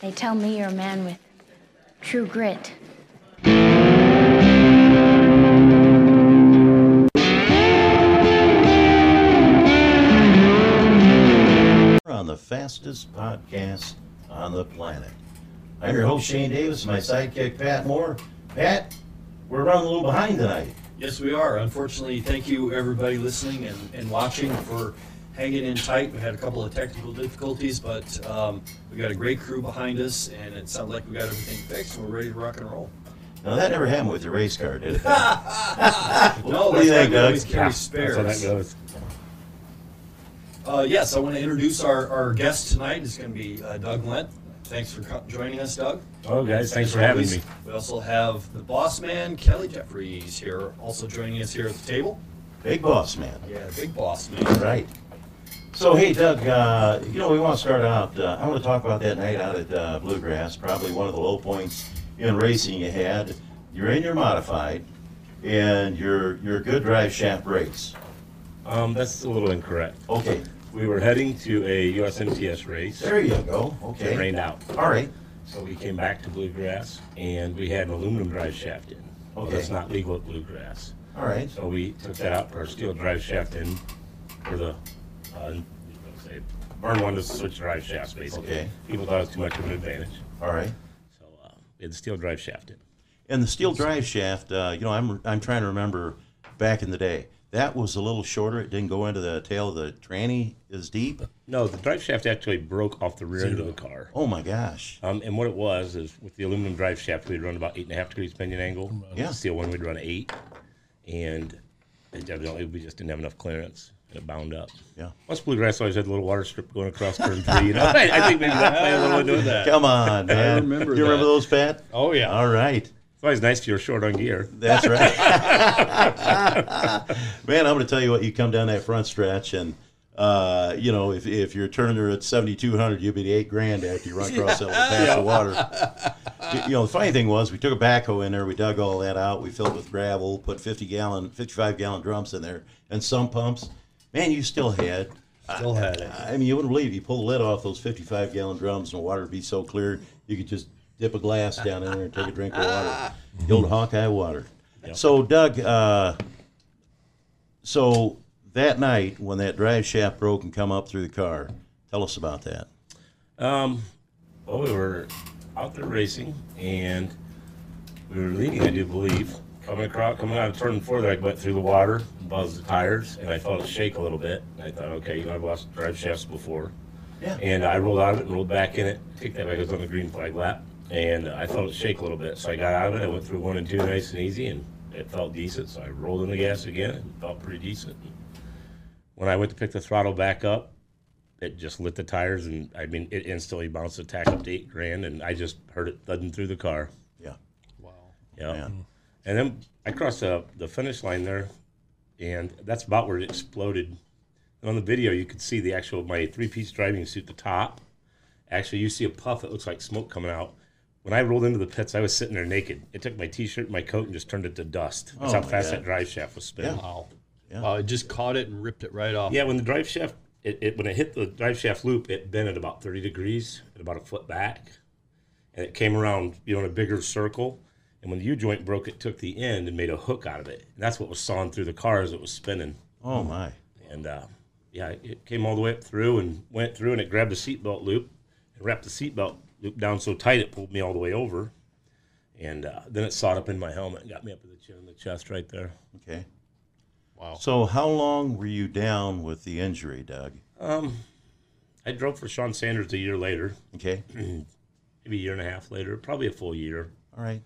They tell me you're a man with true grit. on the fastest podcast on the planet. I'm your host, Shane Davis, my sidekick, Pat Moore. Pat, we're running a little behind tonight. Yes, we are. Unfortunately, thank you everybody listening and, and watching for hanging in tight. We had a couple of technical difficulties, but um, we got a great crew behind us, and it sounds like we got everything fixed and we're ready to rock and roll. Now, that never happened with your race car, did it? No, What do you think, we Doug? always carry That's how that spares. goes. Uh, yes, I want to introduce our, our guest tonight. It's going to be uh, Doug Lenth. Thanks for co- joining us, Doug. Oh, guys, thanks As for having always, me. We also have the boss man, Kelly Jeffries, here, also joining us here at the table. Big boss man. Yeah, big boss man. Right. So, hey, Doug, uh, you know, we want to start out. Uh, I want to talk about that night out at uh, Bluegrass, probably one of the low points in racing you had. You're in your modified, and you're, you're good drive shaft race. Um, that's a little incorrect. Okay, We were heading to a USMTS race. there you go. It Okay. rained out. All right. So we came back to Bluegrass and we had an aluminum drive shaft in. Well, that's not legal at Bluegrass. All right. So we took that out, put our steel drive shaft in for the, uh, say, Burn one to switch drive shafts, basically. Okay. People thought it was too much of an advantage. All right. So uh, the steel drive shaft. And the steel drive shaft, uh, you know, I'm I'm trying to remember back in the day. That was a little shorter. It didn't go into the tail of the tranny as deep. No, the drive shaft actually broke off the rear end of the car. Oh my gosh. Um, and what it was is with the aluminum drive shaft, we'd run about eight and a half degrees pinion angle. Yeah. Steel one, we'd run eight. And evidently, we just didn't have enough clearance. And it bound up. Yeah. Plus, Bluegrass always had a little water strip going across turn three. You know, I, I think maybe that played a little into it. Come on, man. remember you remember those, Pat? Oh, yeah. All right. It's always nice if you're short on gear. That's right. Man, I'm going to tell you what. You come down that front stretch, and uh, you know, if, if you're turning her at 7,200, you'll be the eight grand after you run across that little patch of water. You- You know, the funny thing was, we took a backhoe in there, we dug all that out, we filled it with gravel, put 50 gallon, 55 gallon drums in there, and some pumps. Man, you still had. Still had it. I mean, you wouldn't believe you pull the lid off those 55 gallon drums and the water would be so clear you could just dip a glass down in there and take a drink of water. The old Hawkeye water. So, Doug, uh, so that night when that drive shaft broke and come up through the car, tell us about that. Um, well, we were out there racing, and we were leading, I do believe. Coming across, coming out of turn four, there, I went through the water, buzzed the tires, and I felt it shake a little bit. And I thought, okay, you know, I've lost drive shafts before. Yeah. And I rolled out of it and rolled back in it. Kicked that back. I was on the green flag lap, and I felt it shake a little bit. So I got out of it. I went through one and two nice and easy, and it felt decent. So I rolled in the gas again, and felt pretty decent. When I went to pick the throttle back up, it just lit the tires, and I mean, it instantly bounced the tack up to eight grand, and I just heard it thudding through the car. Yeah. Wow. Yeah. Man. And then I crossed the, the finish line there, and that's about where it exploded. And on the video, you could see the actual my three piece driving suit, the top. Actually, you see a puff that looks like smoke coming out. When I rolled into the pits, I was sitting there naked. It took my t shirt and my coat and just turned it to dust. That's Oh how my fast God. that drive shaft was spinning. Yeah. Wow. Yeah. Wow, it just caught it and ripped it right off. Yeah, when the drive shaft, it, it when it hit the drive shaft loop, it bent at about 30 degrees, at about a foot back, and it came around, you know, in a bigger circle. And when the U joint broke, it took the end and made a hook out of it. And that's what was sawing through the car as it was spinning. Oh, my. And uh, yeah, it came all the way up through and went through, and it grabbed the seatbelt loop and wrapped the seatbelt loop down so tight it pulled me all the way over. And uh, then it sawed up in my helmet and got me up to the chin and the chest right there. Okay. Wow. So, how long were you down with the injury, Doug? Um, I drove for Sean Sanders a year later, Okay. maybe a year and a half later, probably a full year. All right.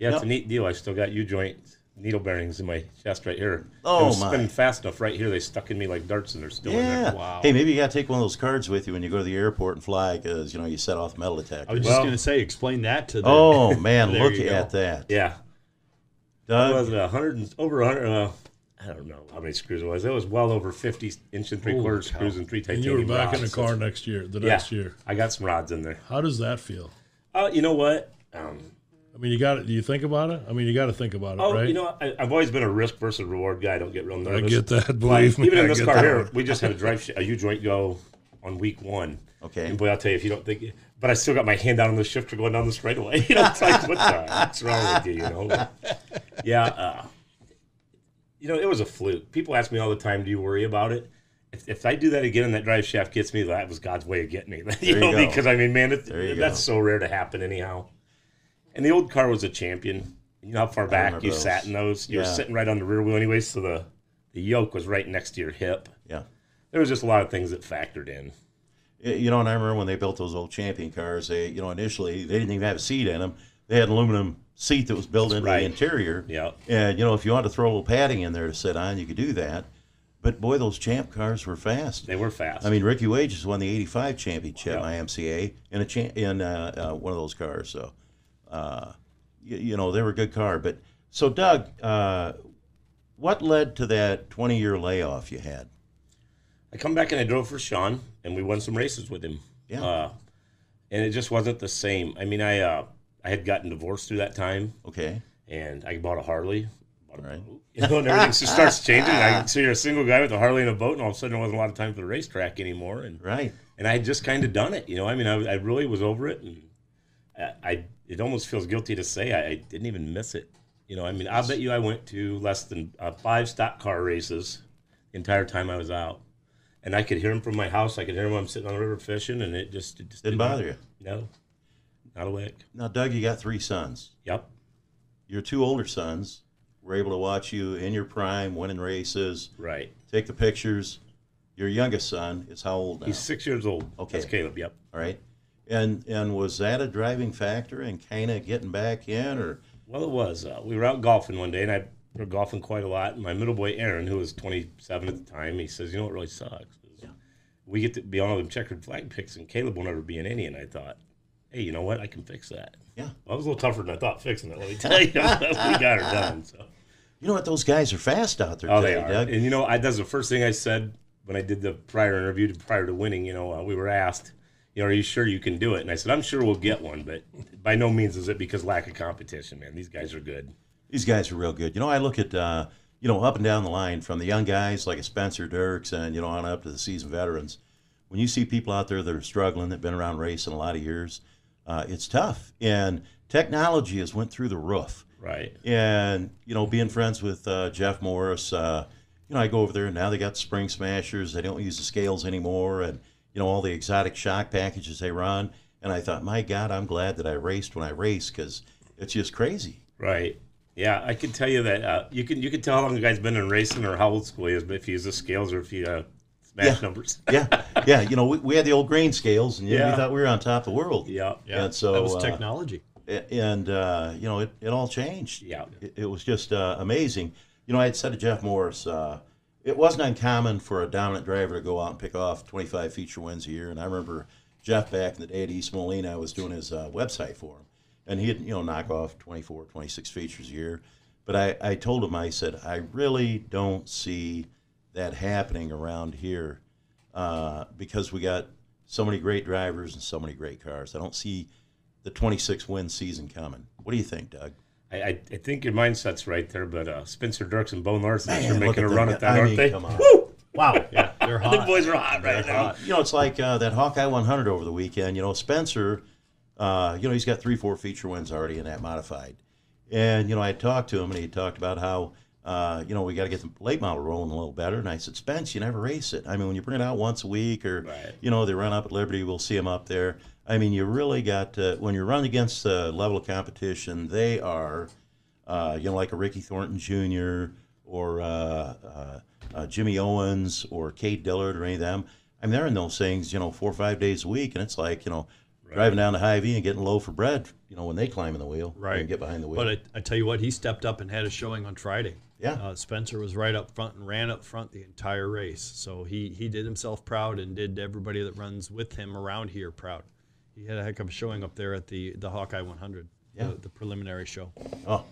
Yeah, it's Yep. a neat deal. I still got U joint needle bearings in my chest right here. Oh, They was my. spinning fast enough right here. They stuck in me like darts, and they're still in Yeah. there. Wow. Hey, maybe you got to take one of those cards with you when you go to the airport and fly because, you know, you set off metal attack. I was just Well- going to say, explain that to them. Oh, man, look you go. at that. Yeah, Doug, it was a hundred and over a hundred. Uh, I don't know how many screws it was. It was well over fifty inch and three Holy quarter cow. screws and three And titanium you were back in the car next year, the Yeah, next year. I got some rods in there. How does that feel? Uh, you know what? Um, I mean, you got it. Do you think about it? I mean, you got to think about it, oh, right? you know, I, I've always been a risk versus reward guy. I don't get real nervous. I get that. Like, Believe me, even in this car that. here, we just had a drive sh- a U joint go on week one, Okay. And boy, I'll tell you, if you don't think, but I still got my hand down on the shifter going down the straightaway. You know, it's like, what the, what's wrong with you? You know? But, yeah. Uh, you know, it was a fluke. People ask me all the time, "Do you worry about it?" If, if I do that again and that drive shaft gets me, that was God's way of getting me. you There know, you go. because I mean, man, it, that's go. so rare to happen anyhow. And the old car was a champion. You know how far back you those. sat in those? You were sitting right on the rear wheel anyway, so the the yoke was right next to your hip. Yeah. There was just a lot of things that factored in. You know, and I remember when they built those old champion cars, they, you know, initially they didn't even have a seat in them. They had an aluminum seat that was built into Right. the interior. Yeah. And, you know, if you wanted to throw a little padding in there to sit on, you could do that. But boy, those champ cars were fast. They were fast. I mean, Ricky Wages won the '85 championship Yeah. IMCA in a cha- in uh, uh, one of those cars. So, uh, you, you know, they were a good car. But so, Doug, uh, what led to that 20 year layoff you had? I come back and I drove for Sean, and we won some races with him. Yeah. Uh, and it just wasn't the same. I mean, I uh, I had gotten divorced through that time, Okay, and I bought a Harley. Bought a Right. boat, you know, and everything just starts changing. I, so you're a single guy with a Harley and a boat, and all of a sudden there wasn't a lot of time for the racetrack anymore. And right. and I had just kind of done it. You know, I mean, I, I really was over it, and I, I it almost feels guilty to say I, I didn't even miss it. You know, I mean, I bet you I went to less than uh, five stock car races the entire time I was out, and I could hear them from my house. I could hear them when I'm sitting on the river fishing, and it just, it just Didn't bother you. No, not a lick. Now, Doug, you got three sons. Yep. Your two older sons were able to watch you in your prime, winning races, Right. take the pictures. Your youngest son is how old now? He's six years old. Okay. That's Caleb. Yep. All right. And and was that a driving factor in kind of getting back in, or Well, it was. Uh, we were out golfing one day, and I were golfing quite a lot. And my middle boy, Aaron, who was 27 at the time, he says, "You know what really sucks? Is We get to be on all them checkered flag picks, and Caleb will never be in any." And I thought, "Hey, you know what? I can fix that." yeah? Well, I was a little tougher than I thought fixing it. Let me tell you, we got her done. So. You know what? Those guys are fast out there Oh, today, they are. Doug. And you know, I, that's the first thing I said when I did the prior interview to, prior to winning. You know, uh, we were asked, you know, are you sure you can do it? And I said, I'm sure we'll get one, but by no means is it because lack of competition, man. These guys are good. These guys are real good. You know, I look at uh, you know up and down the line from the young guys like a Spencer Diercks and you know on up to the seasoned veterans. When you see people out there that are struggling, that've been around racing a lot of years, uh, it's tough. And technology has went through the roof. Right. and you know being friends with uh, jeff morris uh, you know i go over there and now they got spring smashers they don't use the scales anymore and you know all the exotic shock packages they run and i thought my god i'm glad that i raced when i raced because it's just crazy Right. Yeah, I can tell you that uh, you can you can tell how long the guy's been in racing or how old school he is, but if he uses scales or if he uh, smash Yeah. numbers. yeah yeah you know we, we had the old grain scales and you, Yeah. we thought we were on top of the world yeah. Yeah, And so, that was uh, technology. A- and uh, you know it, it all changed Yeah. it, it was just uh, amazing you know i had said to jeff morris uh, it wasn't uncommon for a dominant driver to go out and pick off 25 feature wins a year and i remember jeff back in the day at East Moline i was doing his uh, website for him and he'd you know knock off 24 26 features a year but I, I told him i said i really don't see that happening around here uh, because we got so many great drivers and so many great cars i don't see the 26 win season coming. What do you think, Doug? I, I, I think your mindset's right there, but uh, Spencer Diercks and Bo Larson are Man, making a run at that, I aren't mean, they? come on. Woo! Wow. Yeah, they're hot. The boys are hot right now. You know, it's like uh, that Hawkeye 100 over the weekend. You know, Spencer, uh, you know, he's got three, four feature wins already in that modified. And, you know, I talked to him and he talked about how, uh, you know, we got to get the late model rolling a little better. And I said, Spence, you never race it. I mean, when you bring it out once a week or, Right. you know, they run up at Liberty, we'll see them up there. I mean, you really got to, when you run against the level of competition, they are, uh, you know, like a Ricky Thornton Jr. or uh, uh, uh, Jimmy Owens or Kate Dillard or any of them. I mean, they're in those things, you know, four or five days a week, and it's like, you know, driving down to Hy-Vee and getting low for bread, you know, when they climb in the wheel Right. and get behind the wheel. But I, I tell you what, he stepped up and had a showing on Friday. Yeah. Uh, Spencer was right up front and ran up front the entire race. So he, he did himself proud and did everybody that runs with him around here proud. He had a heck of a showing up there at the, the Hawkeye 100, Yeah. the, the preliminary show. Oh,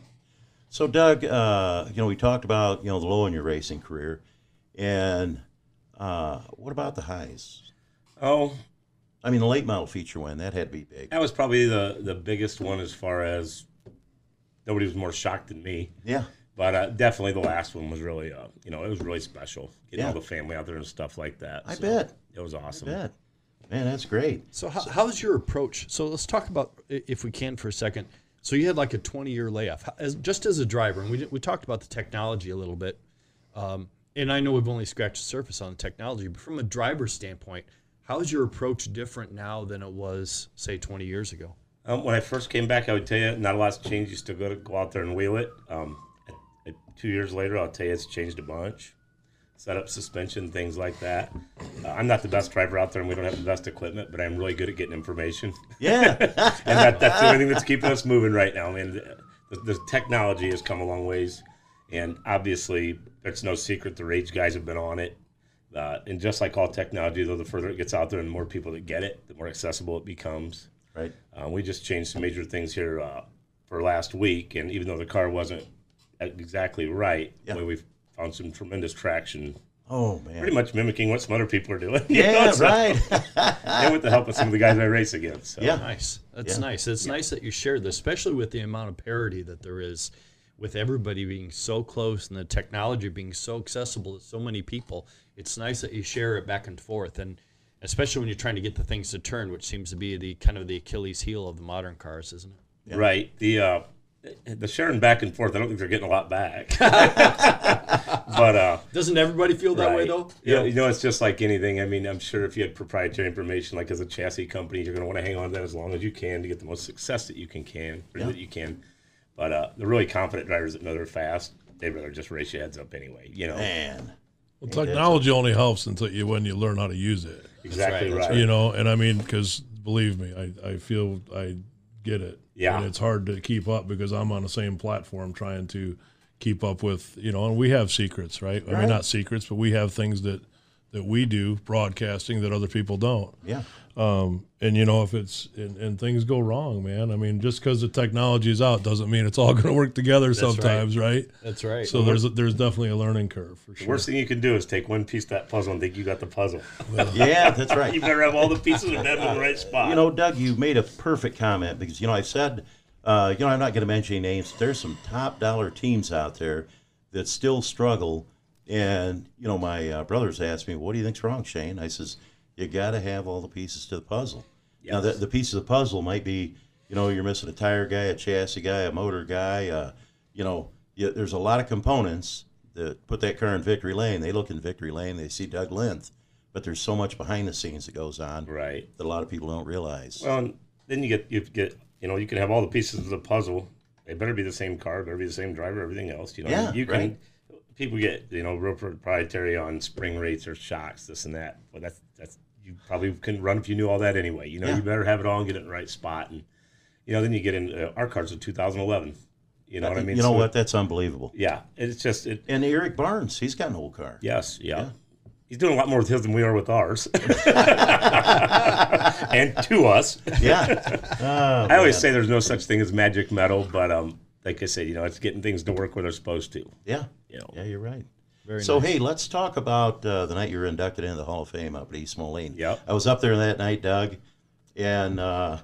so Doug, uh, you know, we talked about you know the low in your racing career, and uh, what about the highs? Oh, I mean, the late model feature win that had to be big. that was probably the, the biggest one as far as nobody was more shocked than me. Yeah, But uh, definitely the last one was really, uh, you know, it was really special. Getting Yeah. all the family out there and stuff like that. I So bet. It was I awesome. bet. Man, that's great. So how, how's your approach? So let's talk about if we can for a second. So you had like a 20 year layoff, as, just as a driver, and we did- we talked about the technology a little bit. Um, and I know we've only scratched the surface on the technology, but from a driver's standpoint, how's your approach different now than it was say 20 years ago? Um, when I first came back, I would tell you not a lot's changed. You still go to go out there and wheel it. Um, at- at two years later, I'll tell you it's changed a bunch. Set up suspension, things like that. Uh, I'm not the best driver out there, and we don't have the best equipment, but I'm really good at getting information, Yeah. and that, that's the only thing that's keeping us moving right now. I mean, the, the technology has come a long ways, and obviously, it's no secret the rage guys have been on it. Uh, and just like all technology, though, the further it gets out there and the more people that get it, the more accessible it becomes. right. Uh, we just changed some major things here uh, for last week, and even though the car wasn't exactly right, Yeah. we we found some tremendous traction, Oh man. pretty much mimicking what some other people are doing. you know, Yeah, so- right. and with the help of some of the guys I race against. So. Yeah. Nice. That's Yeah. nice. It's nice that you shared this, especially with the amount of parity that there is with everybody being so close and the technology being so accessible to so many people. It's nice that you share it back and forth and especially when you're trying to get the things to turn, which seems to be the kind of the Achilles heel of the modern cars, isn't it? Right. The uh, the sharing back and forth, I don't think they're getting a lot back. but uh, Doesn't everybody feel that way though? Yeah, you know, it's just like anything. I mean, I'm sure if you had proprietary information, like as a chassis company, you're going to want to hang on to that as long as you can to get the most success that you can can or that you can. But uh, the really confident drivers that know they're fast, they'd rather just race your heads up anyway. You know, Man. Well, technology only helps until you when you learn how to use it. exactly right, right. You know, and I mean, because believe me, I, I feel I get it. Yeah. And it's hard to keep up because I'm on the same platform trying to keep up with, you know, and we have secrets, right? I mean, not secrets, but we have things that that we do broadcasting that other people don't. Yeah. Um, and you know, if it's and, and things go wrong, man. I mean, just because the technology is out doesn't mean it's all going to work together sometimes, right. That's right. So there's a, there's definitely a learning curve for sure. worst thing you can do is take one piece of that puzzle and think you got the puzzle. Yeah, that's right. you better have all the pieces in them in the right spot. You know, Doug, you made a perfect comment because you know I've said, uh, you know, I'm not going to mention any names. There's some top dollar teams out there that still struggle, and you know, my uh, brothers asked me, "What do you think's wrong, Shane?" I says, "You got to have all the pieces to the puzzle." Now, the, the pieces of the puzzle might be, you know, you're missing a tire guy, a chassis guy, a motor guy. Uh, you know, you, there's a lot of components that put that car in victory lane. They look in victory lane, they see Doug Lenth, but there's so much behind the scenes that goes on right. that a lot of people don't realize. Well, then you get you get you know you can have all the pieces of the puzzle. It better be the same car, better be the same driver, everything else. You know, Yeah, you can. right. People get you know real proprietary on spring rates or shocks, this and that. But that's that's you probably couldn't run if you knew all that anyway. You know, Yeah. you better have it all and get it in the right spot. And you know, then you get in uh, our cars of 2011. You know what I mean? you know So, what? That's unbelievable. Yeah, it's just it. And Eric Barnes, he's got an old car. Yes, yeah. He's doing a lot more with his than we are with ours, and to us. Yeah. Oh, I always say there's no such thing as magic metal, but um, like I said, you know, it's getting things to work where they're supposed to. Yeah. You know. Yeah, you're right. Very so nice. hey, let's talk about uh, the night you were inducted into the Hall of Fame up at East Moline. Yeah, I was up there that night, Doug, and uh,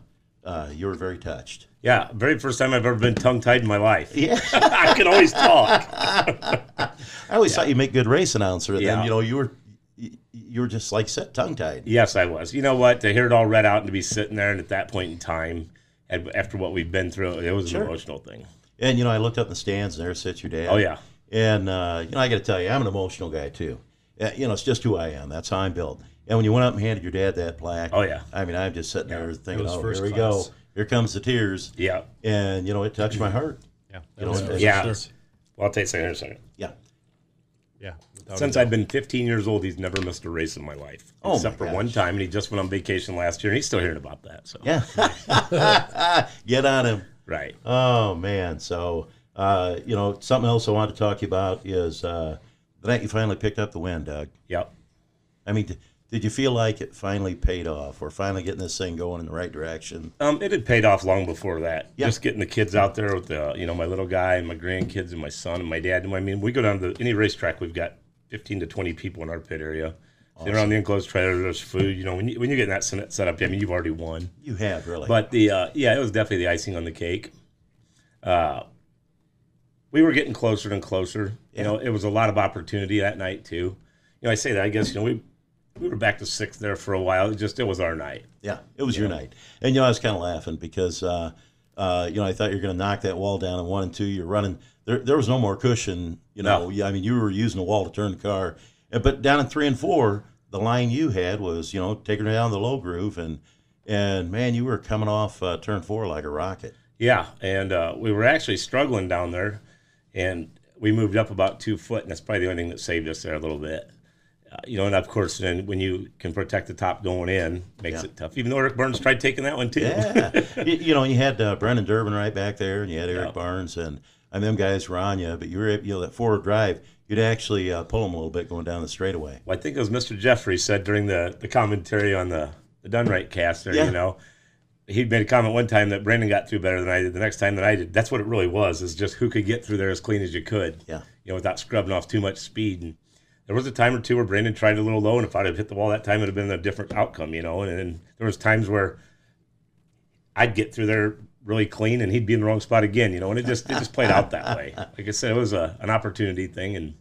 uh, you were very touched. Yeah, very first time I've ever been tongue tied in my life. Yeah. I can always talk. I always thought you make good race announcer. And then Yeah. you know you were you, you were just like set tongue tied. Yes, I was. You know what? To hear it all read out and to be sitting there, and at that point in time, after what we've been through, it was Sure. an emotional thing. And you know I looked up in the stands and there sits your dad. Oh yeah, And uh, you know, I got to tell you, I'm an emotional guy too. Uh, you know, it's just who I am. That's how I'm built. And when you went up and handed your dad that plaque, Oh, yeah. I mean, I'm just sitting there thinking, was oh, first here we class. go. Here comes the tears. yeah, And you know, it touched my heart. yeah. You know, That's it- for yeah. sure. Well, I'll take a second here a second. Yeah. Yeah. Since. I've been 15 years old, he's never missed a race in my life, Oh, except my for one time, and he just went on vacation last year, and he's still hearing about that. So Yeah. Get on him. Right, Oh man. So uh, you know, something else I wanted to talk to you about is uh, the night you finally picked up the win, Doug. yep. I mean, d- did you feel like it finally paid off? We're finally getting this thing going in the right direction. Um, it had paid off long before that. Yeah. Just getting the kids out there with the, you know, my little guy and my grandkids and my son and my dad. And I mean, we go down to any racetrack, we've got 15 to 20 people in our pit area. Around the enclosed trailer, there's food. You know, when you when you get in that set up, I mean, you've already won. You have really. But the uh, yeah, it was definitely the icing on the cake. Uh, we were getting closer and closer. You know, it was a lot of opportunity that night too. You know, I say that I guess you know we we were back to sixth there for a while. It just it was our night. Yeah, it was your night. And you know, I was kind of laughing because uh, uh, you know I thought you were going to knock that wall down in one and two. You're running. There, there was no more cushion. You know, No. I mean, you were using the wall to turn the car. But down in three and four, the line you had was you know taking her down the low groove, and and man, you were coming off uh, turn four like a rocket. Yeah, and uh, we were actually struggling down there, and we moved up about two foot, and that's probably the only thing that saved us there a little bit. Uh, you know, and of course, then when you can protect the top going in, makes Yeah. it tough. Even though Eric Burns tried taking that one too. Yeah, you, you know, you had uh, Brendan Durbin right back there, and you had Eric Yeah. Barnes, and and them guys were on you. But you were able- you know that forward drive, you'd actually uh, pull them a little bit going down the straightaway. Well, I think it was Mr. Jeffrey said during the, the commentary on the, the Done Right cast there, Yeah. you know, he made a comment one time that Brandon got through better than I did. The next time that I did, that's what it really was, is just who could get through there as clean as you could. Yeah. You know, without scrubbing off too much speed. And there was a time or two where Brandon tried a little low, and if I'd have hit the wall that time, it would have been a different outcome, you know. And, and there was times where I'd get through there really clean, and he'd be in the wrong spot again, you know. And it just it just played out that way. Like I said, it was a, an opportunity thing, and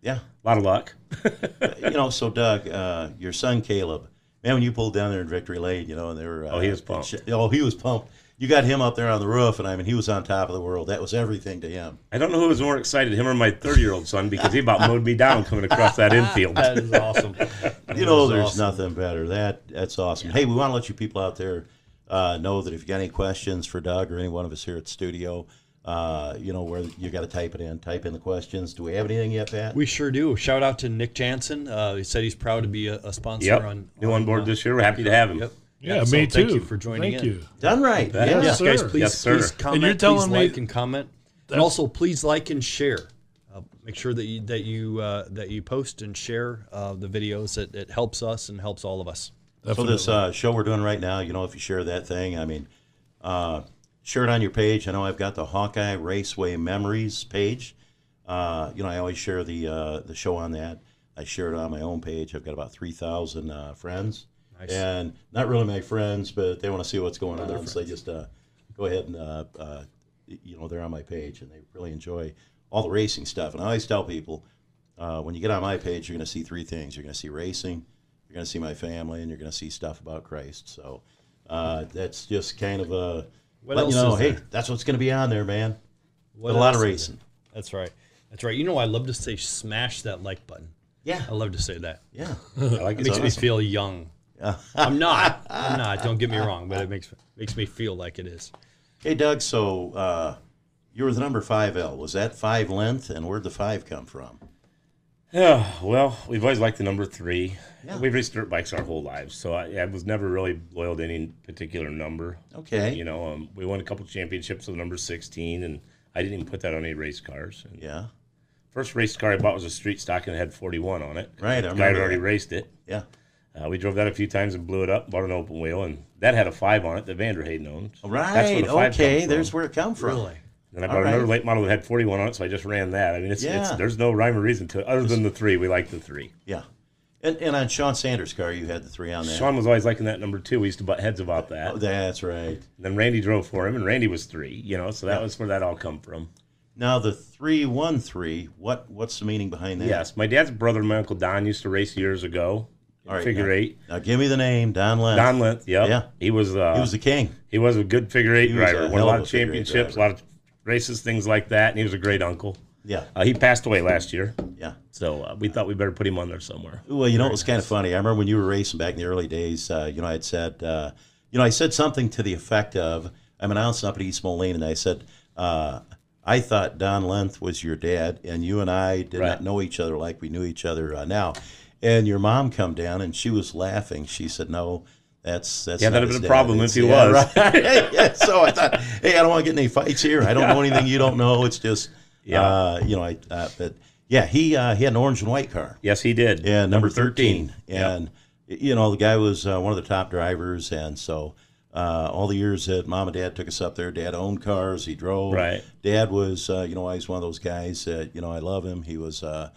Yeah, a lot of luck. you know. So Doug, uh, your son Caleb, man, when you pulled down there in Victory Lane, you know, and they were uh, Oh, he was pumped. Oh, he was pumped. You got him up there on the roof, and I mean, he was on top of the world. That was everything to him. I don't know who was more excited, him or my 30 year old son, because he about mowed me down coming across that infield. That is awesome. You know, there's awesome. nothing better. That that's awesome. Hey, we want to let you people out there uh, know that if you got any questions for Doug or any one of us here at the studio, uh, you know where you got to type it in. Type in the questions. Do we have anything yet, Pat? We sure do. Shout out to Nick Jansen. Uh, he said he's proud to be a, a sponsor Yep. on. New on board this year. We're happy to have him. Yep. Yeah, so me too. Thank you for joining Thank in. you. Done right. Yes, Yes. Yes, sir. guys, please, Yes, sir. please comment, And you're telling please me- like and comment, and also please like and share. Uh, make sure that you that you uh, that you post and share uh, the videos. It, it helps us and helps all of us. So this uh, show we're doing right now, you know, if you share that thing, I mean, uh, share it on your page. I know I've got the Hawkeye Raceway Memories page. Uh, you know, I always share the uh, the show on that. I share it on my own page. I've got about three thousand uh, friends, and not really my friends, but they want to see what's going on. So they just uh, go ahead and uh, uh, you know they're on my page, and they really enjoy all the racing stuff. And I always tell people uh, when you get on my page, you're going to see three things. You're going to see racing, you're going to see my family, and you're going to see stuff about Christ. So uh, that's just kind of a What let you know, hey, there? that's what's going to be on there, man. What a lot of racing. That's right. That's right. You know, I love to say smash that like button. Yeah, I love to say that. yeah. Like It makes me feel young. I'm not. I'm not. Don't get me wrong, but it makes makes me feel like it is. Hey, Doug. So uh, you were the number five L. Was that five length, and where'd the five come from? Yeah, well, we've always liked the number three. Yeah. We've raced dirt bikes our whole lives, so I, I was never really loyal to any particular number. Okay. You know, um, we won a couple championships with number 16, and I didn't even put that on any race cars. And Yeah, First race car I bought was a street stock and it had 41 on it. Right, I guy had already that. raced it. yeah. Uh, we drove that a few times and blew it up, bought an open wheel, and that had a five on it that Vanderhayden owned. All That's where right. the five Okay. comes There's where it come from. Really? Then I bought another late model that had 41 on it, so I just ran that. I mean, it's, it's there's no rhyme or reason to it other than the three. We like the three. Yeah. And, and on Sean Sanders' car, you had the three on there. Sean was always liking that number two. We used to butt heads about that. Oh, that's right. then Randy drove for him, and Randy was three. You know, so that was where that all come from. Now the three one three. What what's the meaning behind that? Yes, my dad's brother, and my uncle Don, used to race years ago. All right, figure now- eight. Now give me the name, Don Lenth. Don Lenth, yep. Yeah. He was uh, He was the king. he was a good figure eight driver. Won a lot of of a figure eight championships, a lot of races, things like that. And he was a great uncle. Yeah, Uh, he passed away last year, yeah. so uh, we thought we better put him on there somewhere. Well, you know, it was kind of funny. I remember when you were racing back in the early days. Uh, you know, I had said, uh, you know, I said something to the effect of, I'm announcing up at East Moline, and I said, uh, I thought Don Lenth was your dad, and you and I did Right. not know each other like we knew each other uh, now. And your mom come down, and she was laughing. She said, "No, that's that's Yeah, that'd have been a problem It's- if he yeah, was." right. yeah, so I thought, hey, I don't want to get any fights here. I don't know anything you don't know. It's just, Yeah. uh, you know, I. Uh, but yeah, he uh, he had an orange and white car. Yes, he did. Yeah, number, 13. Yep. And, you know, the guy was uh, one of the top drivers. And so uh, all the years that mom and dad took us up there, dad owned cars, he drove. Right. Dad was, uh, you know, he's one of those guys that, you know, I love him. He was uh,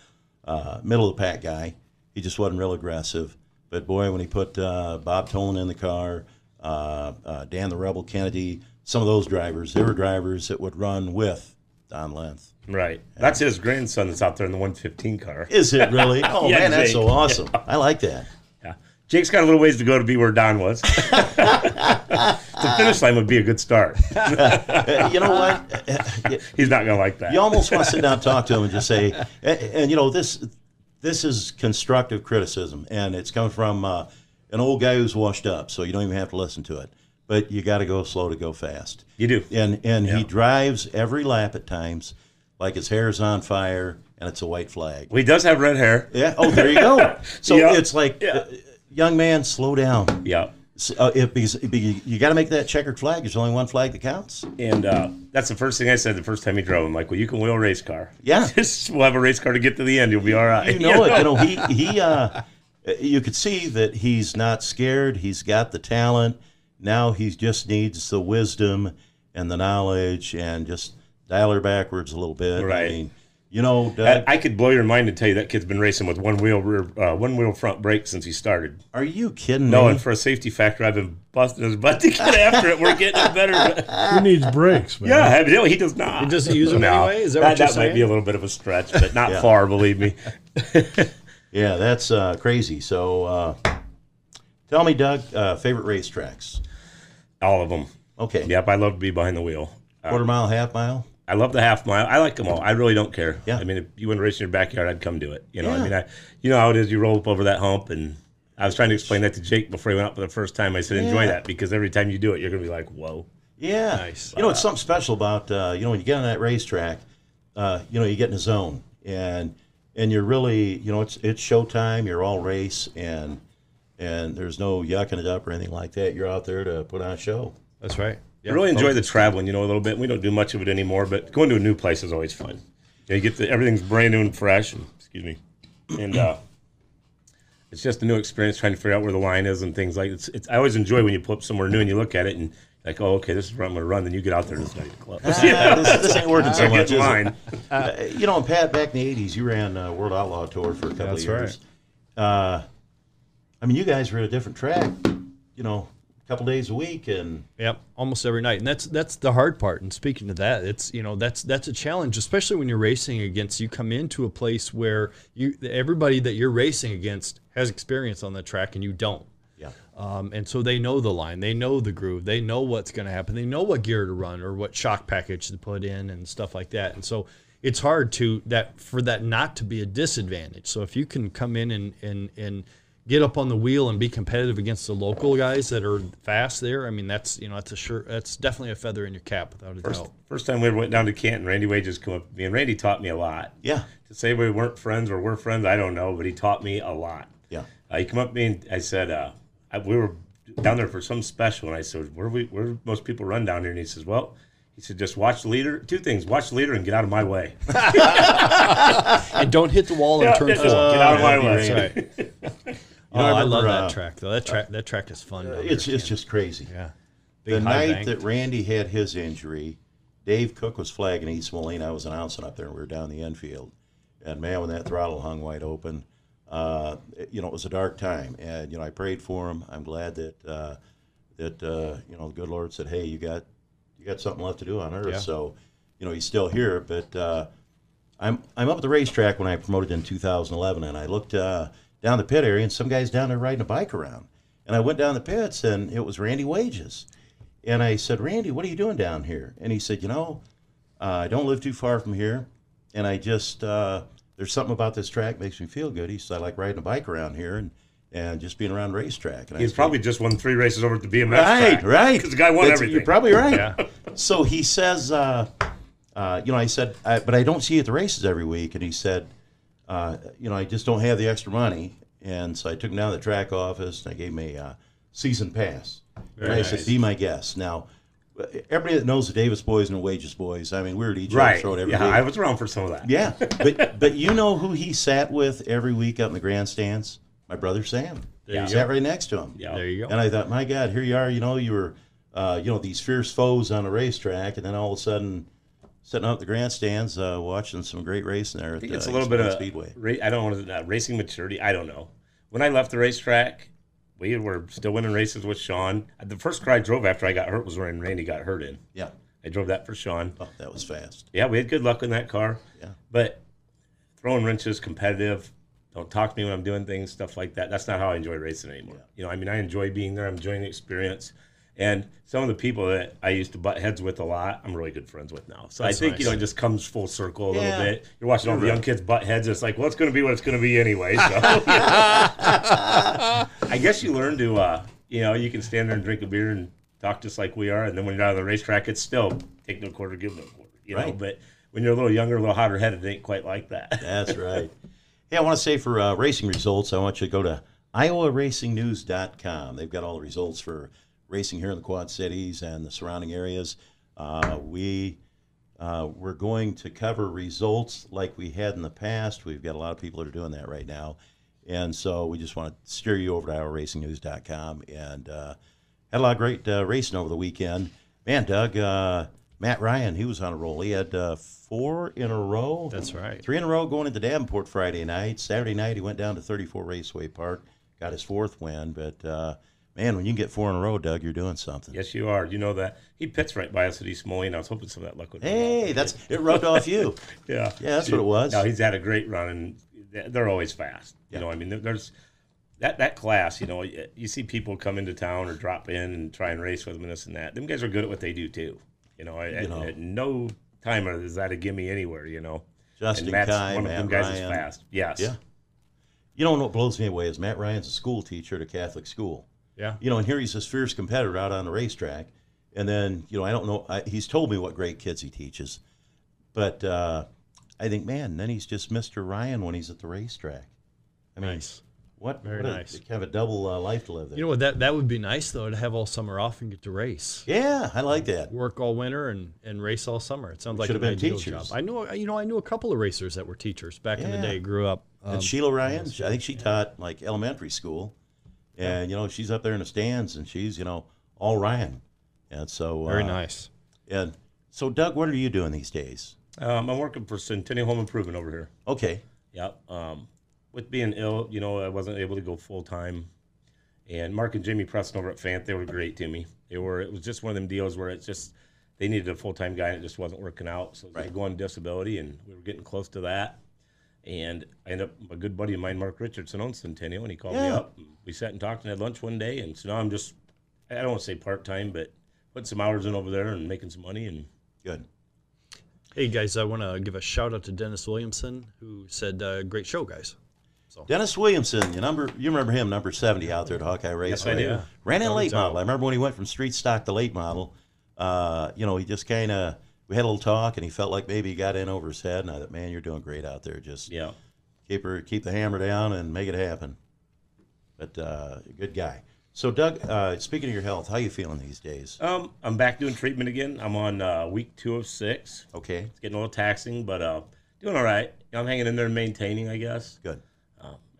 uh, middle of the pack guy. He just wasn't real aggressive. But boy, when he put uh, Bob Tolan in the car, uh, uh, Dan the Rebel Kennedy, some of those drivers, they were drivers that would run with Don Lenth. Right. That's his grandson that's out there in the 115 car. Is it really? Oh Yeah, man, that's so awesome. I like that. Yeah. Jake's got a little ways to go to be where Don was. the finish line would be a good start. You know what? He's not going to like that. you almost want to sit down and talk to him and just say, and, and you know this this is constructive criticism, and it's coming from uh, an old guy who's washed up, so you don't even have to listen to it. But you got to go slow to go fast. You do. and and Yeah. he drives every lap at times like his hair's on fire and it's a white flag. Well, he does have red hair. Yeah. Oh, there you go. So Yeah. it's like, Yeah. uh, young man, slow down. Yeah. S- Uh, it, because, because you got to make that checkered flag. There's only one flag that counts. And uh, that's the first thing I said the first time he drove. I'm like, well, you can wheel a race car. Yeah. Just we'll have a race car to get to the end. You'll be all right. You know it. You know he he. Uh, you could see that he's not scared. He's got the talent. Now he just needs the wisdom and the knowledge and just dial her backwards a little bit. I Right. mean, you know, I, Doug, I could blow your mind and tell you that kid's been racing with one wheel rear, uh, one wheel front brake since he started. are you kidding No, me? and for a safety factor, I've been busting his butt to get after it. We're getting it better. Who needs brakes, man? Yeah, no, he does not. He doesn't use them no, anyway? Is that what you're that might be a little bit of a stretch, but not Yeah. far, believe me. Yeah, that's uh, crazy. So, uh, tell me, Doug, uh, favorite racetracks? All of them. Okay. Yep, I love to be behind the wheel. Uh, Quarter mile, half mile. I love the half mile. I like them all. I really don't care. Yeah. I mean, if you want to race in your backyard, I'd come do it. You know, Yeah. I mean, I, you know how it is. You roll up over that hump, and I was trying to explain that to Jake before he went out for the first time. I said, enjoy Yeah. that because every time you do it, you're gonna be like, whoa. Yeah. Nice. You know, it's something special about uh, you know when you get on that racetrack, uh, you know you get in a zone and and you're really you know it's it's showtime. You're all race and and there's no yucking it up or anything like that. You're out there to put on a show. That's right. I really enjoy the traveling, you know, a little bit. We don't do much of it anymore, but going to a new place is always fun. You, know, you get the, everything's brand new and fresh, and excuse me, and uh, it's just a new experience trying to figure out where the line is and things like it's. it's I always enjoy when you pull up somewhere new and you look at it and like, oh, okay, this is where I'm going to run. Then you get out there and it's night club. Ah, this, this ain't working so much. is line. Uh, you know, and Pat, back in the '80s, you ran uh, World Outlaw Tour for a couple That's of years. Uh, I mean, you guys were at a different track. You know, a couple days a week, and Yep, almost every night, and that's that's the hard part. And speaking to that, it's you know that's that's a challenge, especially when you're racing against. You come into a place where you everybody that you're racing against has experience on the track, and you don't. yeah, Um, and so they know the line, they know the groove, they know what's going to happen, they know what gear to run or what shock package to put in and stuff like that. And so it's hard to that for that not to be a disadvantage. So if you can come in and and and get up on the wheel and be competitive against the local guys that are fast there, I mean that's you know that's a sure that's definitely a feather in your cap without a First, doubt. first time we ever went down to Canton, Randy Wages come up to me, and Randy taught me a lot. yeah, To say we weren't friends or we're friends, I don't know, but he taught me a lot. yeah. Uh, he come up to me and I said, uh, I, we were down there for some special, and I said, where we where do most people run down here? And he says, well, he said, just watch the leader. Two things: watch the leader and get out of my way. And don't hit the wall in turn Yeah, four. just get out of my way. That's right. You know, oh, I, love that uh, track though. That track that track is fun. down It's it's just crazy. yeah. the Big high night bank. that Randy had his injury, Dave Cook was flagging East Moline. I was announcing up there. And we were down the infield, and man, when that throttle hung wide open, uh, it- you know, it was a dark time. And you know, I prayed for him. I'm glad that uh, that uh, you know the good Lord said, "Hey, you got you got something left to do on Earth." Yeah. So, you know, he's still here. But uh, I'm I'm up at the racetrack when I promoted in 2011, and I looked uh, down the pit area, and some guys down there riding a bike around. And I went down the pits, and it was Randy Wages. And I said, Randy, what are you doing down here? And he said, You know, uh, I don't live too far from here, and I just uh, there's something about this track makes me feel good. He said, I like riding a bike around here and and just being around racetrack. And I He's said, probably just won three races over at the BMX right, track. right. Because the guy won That's- everything. You're probably right. Yeah. So he says, uh, uh, you know, I said, I, but I don't see you at the races every week. And he said, uh, you know, I just don't have the extra money. And so I took him down to the track office and I gave him a uh, season pass. and I said, be my guest. Now, everybody that knows the Davis boys and the Wages boys, I mean, we were at each other's right. throat every Yeah, week. I was around for some of that. Yeah, but but you know who he sat with every week up in the grandstands? My brother Sam. There you he go. sat right next to him. Yeah. There you go. And I thought, my God, here you are. You know, you were, uh, you know, these fierce foes on a racetrack, and then all of a sudden, sitting up the grandstands, uh, watching some great racing there. I think at, it's uh, a little bit of speedway. Ra- I don't want to uh, racing maturity. I don't know. When I left the racetrack, we were still winning races with Sean. The first car I drove after I got hurt was when Randy got hurt in. Yeah. I drove that for Sean. Oh, that was fast. Yeah, we had good luck in that car. Yeah. But throwing wrenches, competitive, Don't talk to me when I'm doing things, stuff like that. That's not how I enjoy racing anymore. You know, I mean, I enjoy being there. I'm enjoying the experience. And some of the people that I used to butt heads with a lot, I'm really good friends with now. So That's I think, you know, it just comes full circle a Yeah. little bit. You're watching all the young kids butt heads. It's like, well, it's going to be what it's going to be anyway. So I guess you learn to, uh, you know, you can stand there and drink a beer and talk just like we are. And then when you're out on the racetrack, it's still take no quarter, give no quarter, you know. But when you're a little younger, a little hotter headed, it ain't quite like that. That's right. Hey, I want to say for uh, racing results, I want you to go to iowaracingnewscom They've got all the results for racing here in the Quad Cities and the surrounding areas. Uh, we uh, we're going to cover results like we had in the past. We've got a lot of people that are doing that right now, and so we just want to steer you over to iowaracingnews.com and uh, had a lot of great uh, racing over the weekend. Man, Doug, uh, Matt Ryan, he was on a roll. He had uh, four in a row. That's right. Three in a row going into Davenport Friday night. Saturday night, he went down to 34 Raceway Park, got his fourth win. But uh, man, when you can get four in a row, Doug, you're doing something. Yes, you are. You know that he pits right by us at East Moline. I was hoping some of that luck would. Hey, that's it. Rubbed off you. yeah, Yeah, that's what it was. No, he's had a great run, and they're always fast. Yeah. You know, I mean, there's that that class. You know, you you see people come into town or drop in and try and race with them and this and that. Them guys are good at what they do too. You know, I, at, know. at no time is that a gimme anywhere. You know, Justin and Matt's Kai, one of Matt them guys Ryan. is fast. Yes. Yeah. You know what blows me away is Matt Ryan's a school teacher at a Catholic school. Yeah. You know, and here he's this fierce competitor out on the racetrack. And then, you know, I don't know, I, he's told me what great kids he teaches. But uh, I think, man, then he's just Mr. Ryan when he's at the racetrack. I mean, Nice. what, Very what a- nice. of a double uh, life to live there. You know what? That that would be nice though to have all summer off and get to race. yeah, I like that. Work all winter and, and race all summer. It sounds like should have been ideal teachers. job. I know you know I knew a couple of racers that were teachers back in the Yeah. day. Grew up. Um, and Sheila Ryan, I think she taught like elementary school. And, you know, she's up there in the stands and she's, you know, all Ryan. And so, very uh, nice. And so, Doug, what are you doing these days? Um, I'm working for Centennial Home Improvement over here. Okay. Yep. Um, with being ill, you know, I wasn't able to go full time. And Mark and Jimmy Preston over at Fant, they were great to me. They were. It was just one of them deals where it's just they needed a full time guy and it just wasn't working out. So they Right. go on disability, and we were getting close to that. And I ended up a good buddy of mine, Mark Richardson, owns Centennial, and he called me up. We sat and talked and had lunch one day. And so now I'm just I don't want to say part time, but putting some hours in over there and making some money and Good. Hey guys, I want to give a shout out to Dennis Williamson who said, uh, "Great show, guys." So. Dennis Williamson, you number you remember him, number seventy out there at Hawkeye Raceway. I do. Ran in late model. I remember when he went from street stock to late model. Uh, you know, he just kind of we had a little talk, and he felt like maybe he got in over his head. And I thought, man, you're doing great out there. Just yeah. keep her, keep the hammer down, and make it happen. But uh, good guy. So, Doug, uh, speaking of your health, how you feeling these days? Um, I'm back doing treatment again. I'm on uh, week two of six. Okay, It's getting a little taxing, but uh, doing all right. I'm hanging in there and maintaining, I guess. good.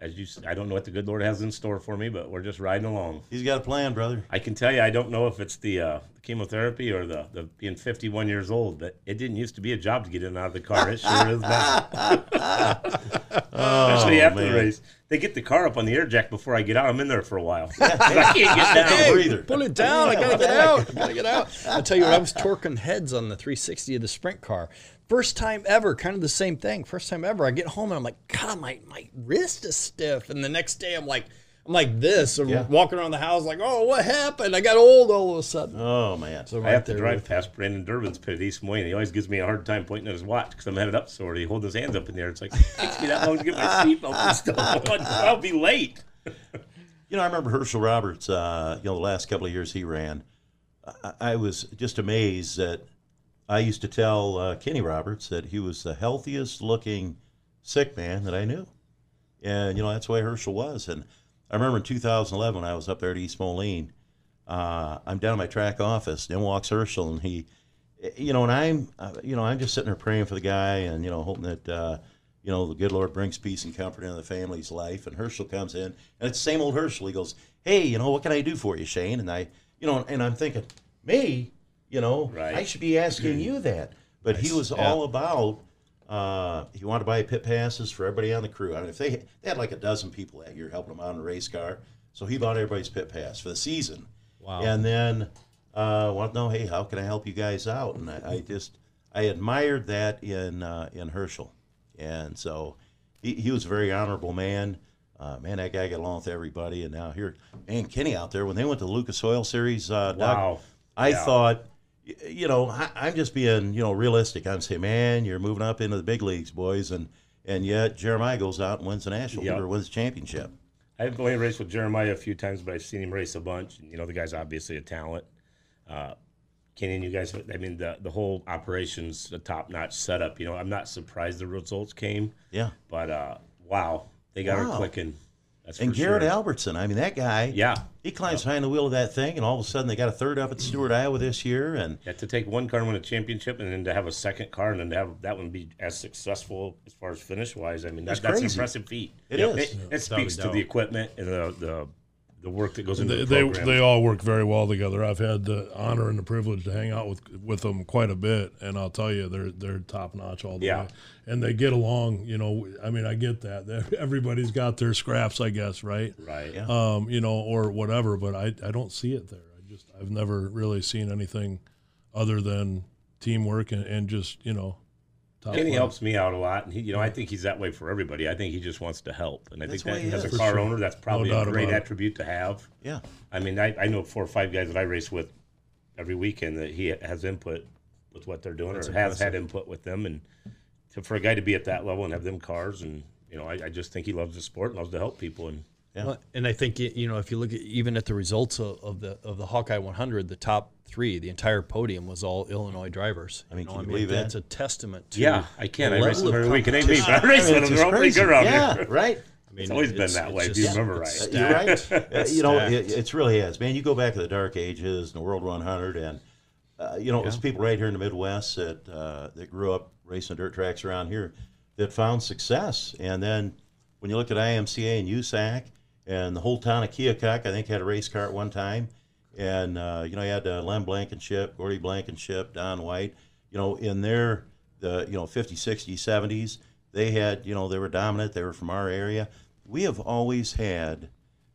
As you, I don't know what the good Lord has in store for me, but we're just riding along. He's got a plan, brother. I can tell you, I don't know if it's the, uh, the chemotherapy or the, the being 51 years old, but it didn't used to be a job to get in and out of the car. It sure is now. Especially after man. the race. They get the car up on the air jack before I get out. I'm in there for a while. I can't get down. Hey. Pull it down. I gotta get out. I gotta get out. I'll tell you what, I was torquing heads on the 360 of the sprint car. First time ever, kind of the same thing. First time ever. I get home and I'm like, God, my, my wrist is stiff. And the next day I'm like, I'm like this. I'm Yeah. walking around the house like, oh, what happened? I got old all of a sudden. Oh man. So I have to drive past Brandon Durbin's pit at East Moline. He always gives me a hard time pointing at his watch because I'm headed up so He holds his hands up in the air. It's like, it takes me that long to get my seatbelt and stuff. I'll be late. You know, I remember Herschel Roberts. Uh, you know, the last couple of years he ran, I, I was just amazed that I used to tell uh, Kenny Roberts that he was the healthiest looking sick man that I knew, and you know that's the way Herschel was. And I remember in 2011 when I was up there at East Moline, uh, I'm down at my track office, and in walks Herschel, and he, you know, and I'm, uh, you know, I'm just sitting there praying for the guy, and you know, hoping that. Uh, you know, the good Lord brings peace and comfort into the family's life. And Herschel comes in, and it's the same old Herschel. He goes, "Hey, you know, what can I do for you, Shane?" And I, you know, and I'm thinking, me, you know, Right. I should be asking you that. But he was Yeah. all about. Uh, he wanted to buy pit passes for everybody on the crew. I mean, if they they had like a dozen people that year helping them out in a race car, so he bought everybody's pit pass for the season. Wow. And then uh, wanted to know, hey, how can I help you guys out? And I, I just I admired that in uh, in Herschel, and so he, he was a very honorable man. Uh, man, that guy got along with everybody. And now here, man, Kenny out there when they went to the Lucas Oil Series. Uh, Wow. I Yeah. thought, you know, I, I'm just being you know realistic. I'm saying, man, you're moving up into the big leagues, boys, and and yet Jeremiah goes out and wins the national Yep. or wins the championship. I've only raced with Jeremiah a few times, but I've seen him race a bunch. And you know, the guy's obviously a talent. Uh, Kenny and you guys, I mean, the, the whole operation's a top notch setup. You know, I'm not surprised the results came, Yeah. but uh, wow, they got her clicking. That's And Garrett sure. Albertson, I mean, that guy, Yeah. he climbs behind the wheel of that thing, and all of a sudden they got a third up at Stewart, Iowa this year, and Yeah, to take one car and win a championship, and then to have a second car, and then to have that one be as successful as far as finish wise. I mean, that, That's that's an impressive feat. It It is. It, it speaks to the equipment and the, the the work that goes into They, the they they all work very well together. I've had the honor and the privilege to hang out with with them quite a bit, and I'll tell you, they're they're top notch all the Yeah. way, and they get along. You know, I mean, I get that. Everybody's got their scraps, I guess, right? right. Yeah. Um, you know, or whatever. But I I don't see it there. I just I've never really seen anything other than teamwork and, and just you know. Top Kenny play. helps me out a lot, and he, you know, I think he's that way for everybody. I think he just wants to help, and I That's think why that as a is. For car sure. owner, that's probably doubt a great about it. attribute to have. yeah, I mean, I, I know four or five guys that I race with every weekend that he has input with what they're doing, or has had input with them, and to, for a guy to be at that level and have them cars, and you know, I, I just think he loves the sport and loves to help people, and Yeah. Well, and I think you know if you look at even at the results of, of the of the Hawkeye 100, the top three, the entire podium was all Illinois drivers. I mean, You know, can you believe that? that's a testament to yeah, I can't. I race level them of every week, and they beat. I competition. race I mean, with it's them. They're all pretty crazy. good around yeah, here. right. I mean, It's always been that it's way, if you remember it's right. You're right. stacked. Uh, you know, stacked. it, it's really has, man. You go back to the dark ages and the World 100, and uh, you know, it was people right here in the Midwest that uh, that grew up racing dirt tracks around here that found success. And then when you look at IMCA and USAC and the whole town of Keokuk, I think had a race car at one time, and uh, you know, you had uh, Lem Blankenship, Gordy Blankenship, Don White. You know, in their the you know 50s, 60s, 70s, they had you know they were dominant. They were from our area. We have always had.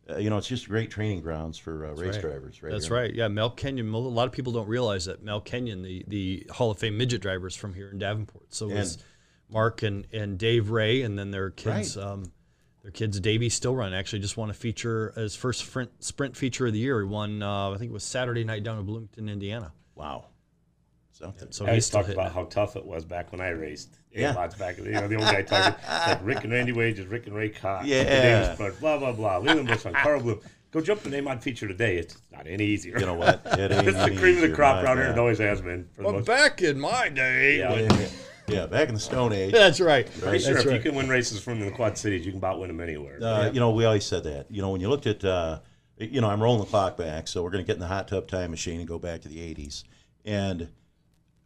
Uh, you know, it's just great training grounds for uh, race right. drivers, right? That's here. right. Yeah, Mel Kenyon. A lot of people don't realize that Mel Kenyon, the the Hall of Fame midget drivers from here in Davenport. So it was And- Mark and, and Dave Ray, and then their kids. Right. Um, their kids, Davey Stillrun, actually just won a feature his first sprint sprint feature of the year. He won, uh, I think it was Saturday night down in Bloomington, Indiana. Wow. Something. So I he's always talked about it. how tough it was back when I raced. Yeah. Yeah. Lots back, you know, the old guy talking like Rick and Randy Wages, Rick and Ray Cox, Yeah. Davis Clark, blah blah blah, Leland Bushman, Carl Bloom. Go jump the name on feature today. It's not any easier. You know what? It ain't it's the any cream of the crop around here. It always has been. For the Well, most back in my day, Yeah. Yeah, yeah, back in the Stone Age. that's right. Pretty sure That's if right. you can win races from the Quad Cities, you can about win them anywhere. Uh, You know, we always said that. You know, when you looked at, uh, you know, I'm rolling the clock back, so we're going to get in the hot tub time machine and go back to the 80s. And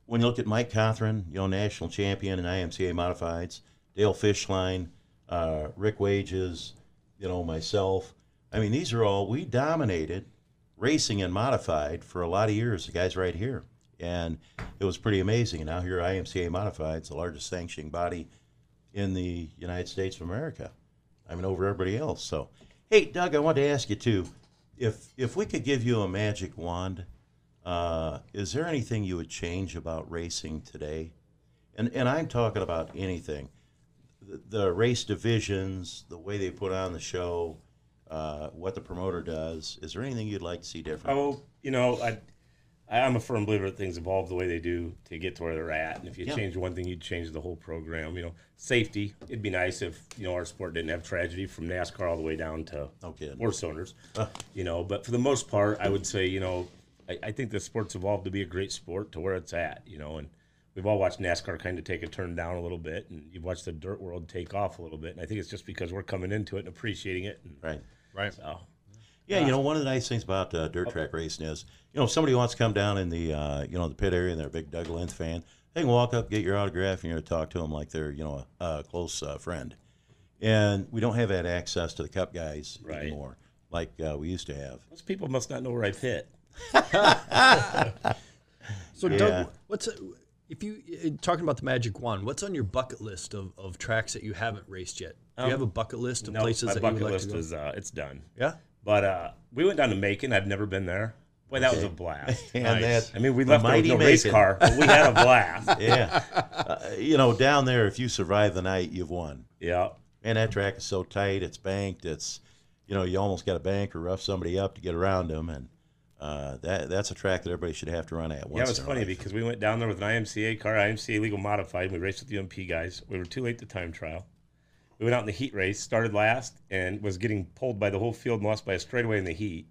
when you look at Mike Cothran, you know, national champion in IMCA modifieds, Dale Fishline, uh, Rick Wages, you know, myself. I mean, these are all, we dominated racing and modified for a lot of years, the guys right here. And it was pretty amazing. And now here, IMCA modified, it's the largest sanctioning body in the United States of America. I mean, over everybody else. So, hey, Doug, I wanted to ask you too, if if we could give you a magic wand, uh, is there anything you would change about racing today? And and I'm talking about anything, the, the race divisions, the way they put on the show, uh, what the promoter does. Is there anything you'd like to see different? Oh, you know, I, I'm a firm believer that things evolve the way they do to get to where they're at. And if you Yeah. change one thing, you'd change the whole program. You know, safety. It'd be nice if you know our sport didn't have tragedy from NASCAR all the way down to No kidding. horse owners. Uh. You know, but for the most part, I would say you know, I, I think the sport's evolved to be a great sport to where it's at. You know, and we've all watched NASCAR kind of take a turn down a little bit, and you've watched the dirt world take off a little bit. And I think it's just because we're coming into it and appreciating it. And Right. Right. so, Yeah, you know, one of the nice things about uh, dirt track racing is, you know, if somebody wants to come down in the, uh, you know, the pit area and they're a big Doug Lenth fan, they can walk up, get your autograph, and you're going to talk to them like they're, you know, a, a close uh, friend. And we don't have that access to the cup guys Right. anymore like uh, we used to have. most people must not know where I've hit. So, Yeah. Doug, what's if you uh, talking about the Magic Wand? What's on your bucket list of, of tracks that you haven't raced yet? Do you have a bucket list of No, places my that you bucket would like list to go? is uh, it's done. yeah. But uh, we went down to Macon. I'd never been there. Boy, that was a blast. And Nice. that, I mean, we left there no race Macon. car, but we had a blast. yeah, uh, you know, down there, if you survive the night, you've won. yeah. And that track is so tight. It's banked. It's, you know, you almost got to bank or rough somebody up to get around them, and uh, that that's a track that everybody should have to run at once. Yeah, it was funny life. because we went down there with an IMCA car, IMCA legal modified. And we raced with the UMP guys. We were too late to time trial. We went out in the heat race, started last, and was getting pulled by the whole field and lost by a straightaway in the heat.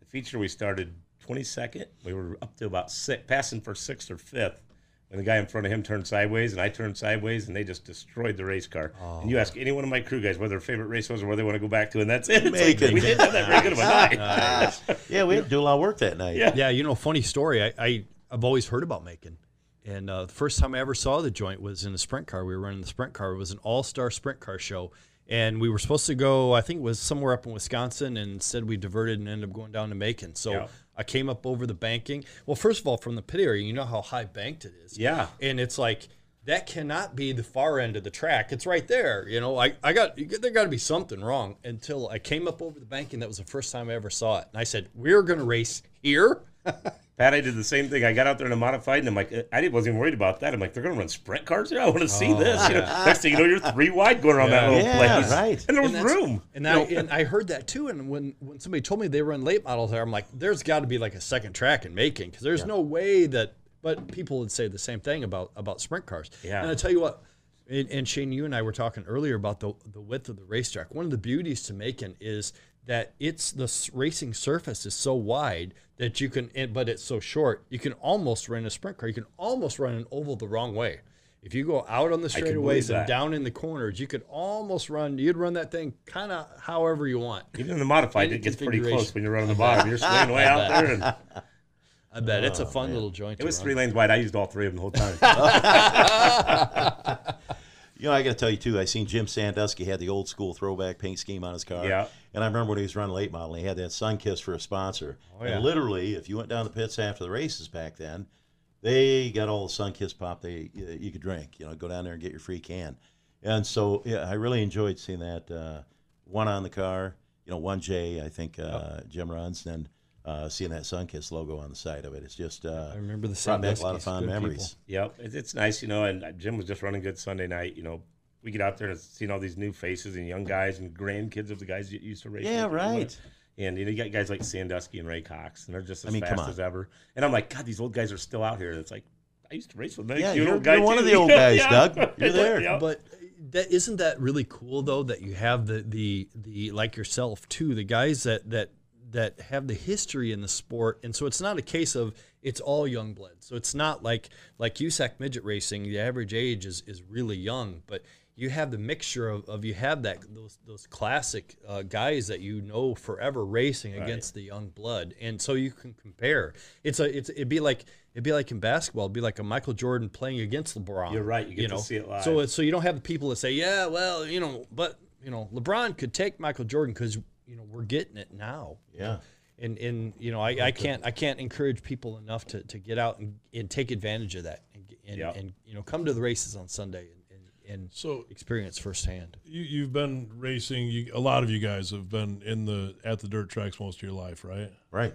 The feature we started 22nd. We were up to about six, passing for sixth or fifth. When the guy in front of him turned sideways and I turned sideways, and they just destroyed the race car. And you ask oh. any one of my crew guys what their favorite race was or where they want to go back to, and that's it. It's like, Macon. we didn't have that very good of a night. yeah, we had to do a lot of work that night. Yeah. Yeah, you know, funny story. I, I I've always heard about Macon, and uh, the first time I ever saw the joint was in a sprint car. We were running the sprint car. It was an all-star sprint car show, and we were supposed to go. I think it was somewhere up in Wisconsin, and instead we diverted and ended up going down to Macon. So Yeah. I came up over the banking. Well, first of all, from the pit area, you know how high banked it is. Yeah. and it's like. That cannot be the far end of the track. It's right there. You know, I, I got there got to be something wrong until I came up over the banking. That was the first time I ever saw it, and I said, "We're going to race here." Pat, I did the same thing. I got out there in a modified, and I'm like, uh, I wasn't even worried about that. I'm like, they're going to run sprint cars here. I want to see oh, this. You know, next thing you know, you're three wide going around that little Yeah, place, right. And there was And room. And I and I heard that too. And when when somebody told me they run late models there, I'm like, there's got to be like a second track in making because there's no way that. But people would say the same thing about about sprint cars. Yeah. And I tell you what. And, and Shane, you and I were talking earlier about the the width of the racetrack. One of the beauties to Macon is that it's the racing surface is so wide that you can, but it's so short. You can almost run a sprint car. You can almost run an oval the wrong way. If you go out on the I can believe straightaways and down in the corners, you could almost run. You'd run that thing kind of however you want. Even in the modified, it gets pretty close when you're running the bottom. You're swinging way out there, and I bet it's a oh, fun little joint. it was run. three lanes wide. I used all three of them the whole time. You know, I got to tell you too. I seen Jim Sandusky had the old school throwback paint scheme on his car. Yeah. And I remember when he was running late model, he had that Sunkist for a sponsor. Oh, yeah. And literally, if you went down the pits after the races back then, they got all the Sunkist pop they uh, you could drink. You know, go down there and get your free can. And so, yeah, I really enjoyed seeing that. Uh, one on the car, you know, one J, I think uh, Jim runs, and uh, seeing that Sunkist logo on the side of it. It's just uh, I remember the brought back a lot of Sandusky's, fond good memories. Yep, it's, it's nice, you know. And uh, Jim was just running good Sunday night. You know, we get out there and seeing all these new faces and young guys and grandkids of the guys you used to race. Yeah, right. And you know, you got guys like Sandusky and Ray Cox, and they're just as I mean, fast as ever. And I'm like, God, these old guys are still out here. And it's like, I used to race with them. Yeah, you an you're- old guy you're one of the old guys, Doug. You're there. Yeah. But that isn't that really cool though that you have the the the like yourself too the guys that that that have the history in the sport and so it's not a case of it's all young blood so it's not like like USAC midget racing the average age is is really young but you have the mixture of, of you have that those those classic uh, guys that you know forever racing against the young blood and so you can compare it's a it's it'd be like it'd be like in basketball it'd be like a Michael Jordan playing against LeBron You're right, you get to know? see it live. so so you don't have the people that say yeah well you know but you know LeBron could take Michael Jordan because you know we're getting it now Yeah. and and you know I, I can't I can't encourage people enough to, to get out and, and take advantage of that and, and, Yeah. and you know come to the races on Sunday and, and, and So experience firsthand. you, you've been racing. You, a lot of you guys have been in the at the dirt tracks most of your life, right? Right.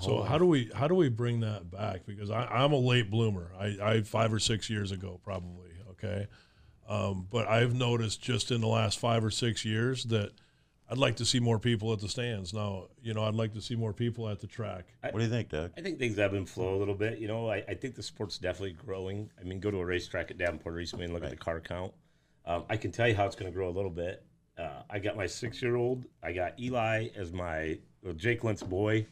So how do we how do we bring that back? Because I, I'm a late bloomer. I, I five or six years ago probably. Okay, um, but I've noticed just in the last five or six years that I'd like to see more people at the stands. Now you know I'd like to see more people at the track. What do you think, Doug? I think things ebb and flow a little bit. You know, I, I think the sport's definitely growing. I mean, go to a racetrack at Davenport recently and look at the car count. Um, I can tell you how it's going to grow a little bit. Uh, I got my six year old, I got Eli as my well, Jake Lenth's boy,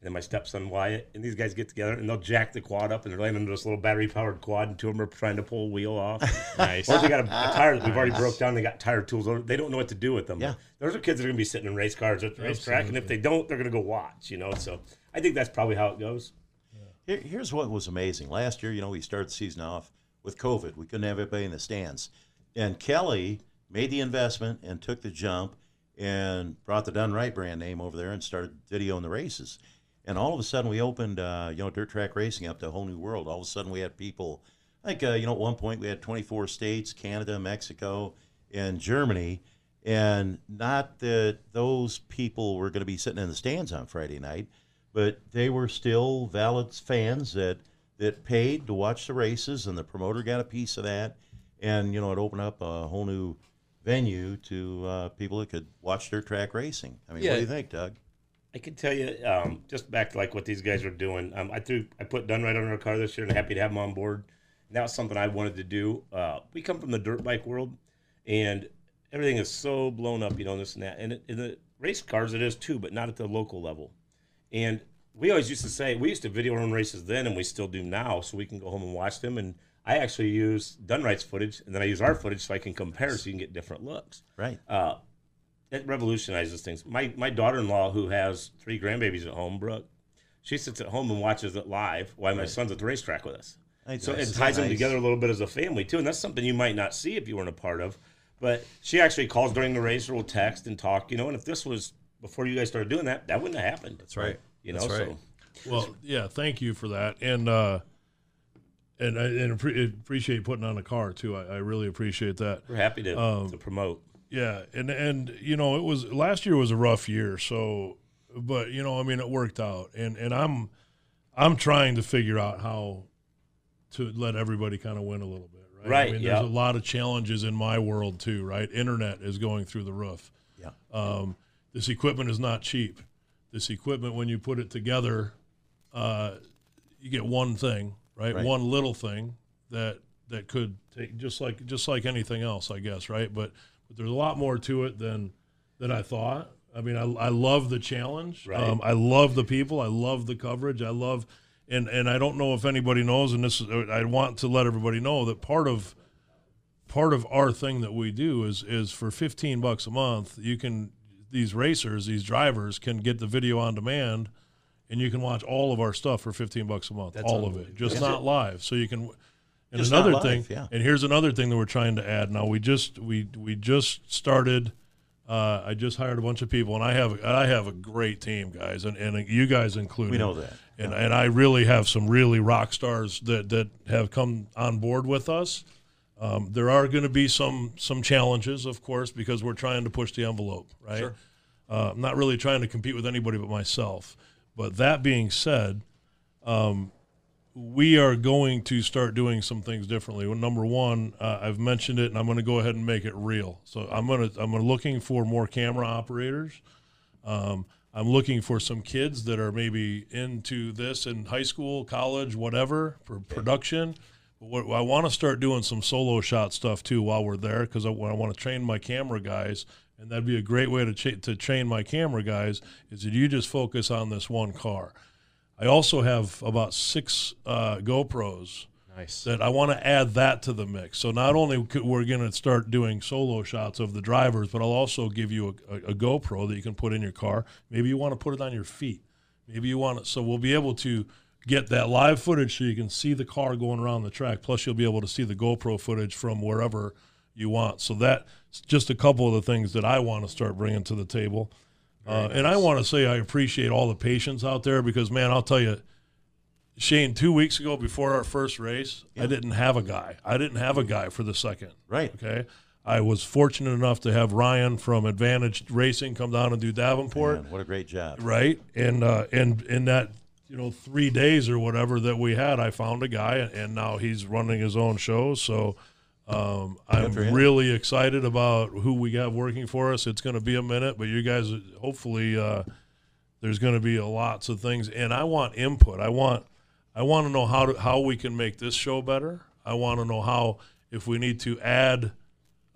and then my stepson Wyatt. And these guys get together and they'll jack the quad up and they're laying into this little battery powered quad, and two of them are trying to pull a wheel off. Nice. Or they got a, a tire that we've already broke down. They got tire tools. They don't know what to do with them. Yeah. Those are kids that are going to be sitting in race cars at the racetrack, and if they don't, they're going to go watch. You know, so I think that's probably how it goes. Here, here's what was amazing. Last year, you know, we started the season off with COVID. We couldn't have everybody in the stands. And Kelly made the investment and took the jump and brought the Done Right brand name over there and started videoing the races. And all of a sudden, we opened, uh, you know, dirt track racing up to a whole new world. All of a sudden, we had people, I think, uh, you know, at one point we had 24 states, Canada, Mexico, and Germany. And not that those people were going to be sitting in the stands on Friday night, but they were still valid fans that that paid to watch the races, and the promoter got a piece of that. And you know, it opened up a whole new venue to uh, people that could watch dirt track racing. I mean, Yeah. what do you think, Doug? I can tell you, um, just back to like what these guys are doing. Um, I threw, I put Done Right on our car this year, and happy to have them on board. And that was something I wanted to do. Uh, we come from the dirt bike world, and everything is so blown up, you know, this and that. And in the race cars, it is too, but not at the local level. And we always used to say we used to video our own races then, and we still do now, so we can go home and watch them. And I actually use Done Right's footage, and then I use our footage so I can compare, so you can get different looks Right. uh, it revolutionizes things. My my daughter in law, who has three grandbabies at home, Brooke, she sits at home and watches it live while my son's at the racetrack with us. I- So it that's ties them nice. together a little bit as a family too, and that's something you might not see if you weren't a part of. But she actually calls during the race or will text and talk, you know. And if this was before you guys started doing that, that wouldn't have happened. That's right. You know, right. so Well, yeah, thank you for that, and uh, and I and appreciate putting on a car too. I, I really appreciate that. we're happy to, Um, to promote. Yeah, and and you know it was last year was a rough year, so but you know I mean it worked out, and and I'm I'm trying to figure out how to let everybody kind of win a little bit, right? Right, I mean, yeah. there's a lot of challenges in my world too, right? Internet is going through the roof. Yeah. Um, this equipment is not cheap. This equipment, when you put it together, uh, you get one thing, right? Right. One little thing that that could take just like just like anything else, I guess, right? But but there's a lot more to it than than I thought. I mean, I, I love the challenge. Right. Um, I love the people. I love the coverage. I love, and and I don't know if anybody knows, and this I want to let everybody know that part of part of our thing that we do is is for 15 bucks a month you can these racers these drivers can get the video on demand and you can watch all of our stuff for 15 bucks a month That's all of it just not live so you can and Just another live, thing yeah. and here's another thing that we're trying to add now we just we we just started uh, I just hired a bunch of people, and I have I have a great team, guys, and, and you guys included. We know that. and and I really have some really rock stars that that have come on board with us. Um, there are going to be some some challenges, of course, because we're trying to push the envelope, right? Uh, I'm not really trying to compete with anybody but myself. But that being said, um, we are going to start doing some things differently. Well, number one, uh, I've mentioned it, and I'm going to go ahead and make it real. So I'm going to I'm looking for more camera operators. Um, I'm looking for some kids that are maybe into this in high school, college, whatever, for production. But what, I want to start doing some solo shot stuff too while we're there because I, I want to train my camera guys, and that'd be a great way to cha- to train my camera guys. Is that you just focus on this one car. I also have about six uh, GoPros Nice. that I want to add that to the mix. So not only could, we're going to start doing solo shots of the drivers, but I'll also give you a, a, a GoPro that you can put in your car. Maybe you want to put it on your feet. Maybe you want it. So we'll be able to get that live footage so you can see the car going around the track. Plus, you'll be able to see the GoPro footage from wherever you want. So that's just a couple of the things that I want to start bringing to the table. Uh, and I want to say I appreciate all the patience out there because, man, I'll tell you, Shane, two weeks ago before our first race, I didn't have a guy. I didn't have a guy for the second. Right. Okay. I was fortunate enough to have Ryan from Advantage Racing come down and do Davenport. Man, what a great job. Right. And uh, and in that you know three days or whatever that we had, I found a guy, and now he's running his own show. So um, I'm really excited about who we got working for us. It's going to be a minute, but you guys hopefully uh, there's going to be a lots of things, and I want input. I want I want to know how to, how we can make this show better. I want to know how if we need to add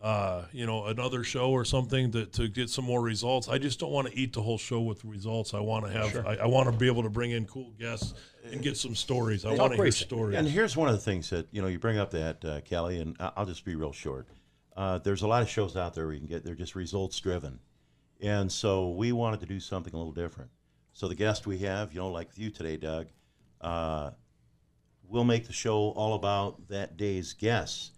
uh, you know, another show or something to, to get some more results. I just don't want to eat the whole show with results. I want to have, I, I want to be able to bring in cool guests and get some stories. I want to hear stories. And here's one of the things that you know you bring up that uh, Kelly, and I- I'll just be real short. Uh, there's a lot of shows out there where you can get they're just results driven, and so we wanted to do something a little different. So the guest we have, you know, like with you today, Doug, uh, we'll make the show all about that day's guests,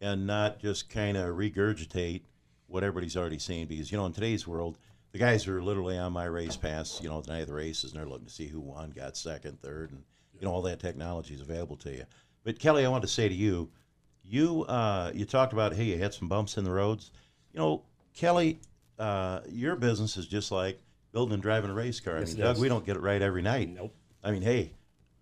and not just kind of regurgitate what everybody's already seen. Because you know, in today's world, the guys are literally on my race pass, you know, the night of the races, and they're looking to see who won, got second, third, and you know all that technology is available to you. But Kelly, I want to say to you, you uh, you talked about hey, you had some bumps in the roads. You know, Kelly, uh, your business is just like building and driving a race car. I Yes, mean, Doug, is. we don't get it right every night. Nope. I mean, hey,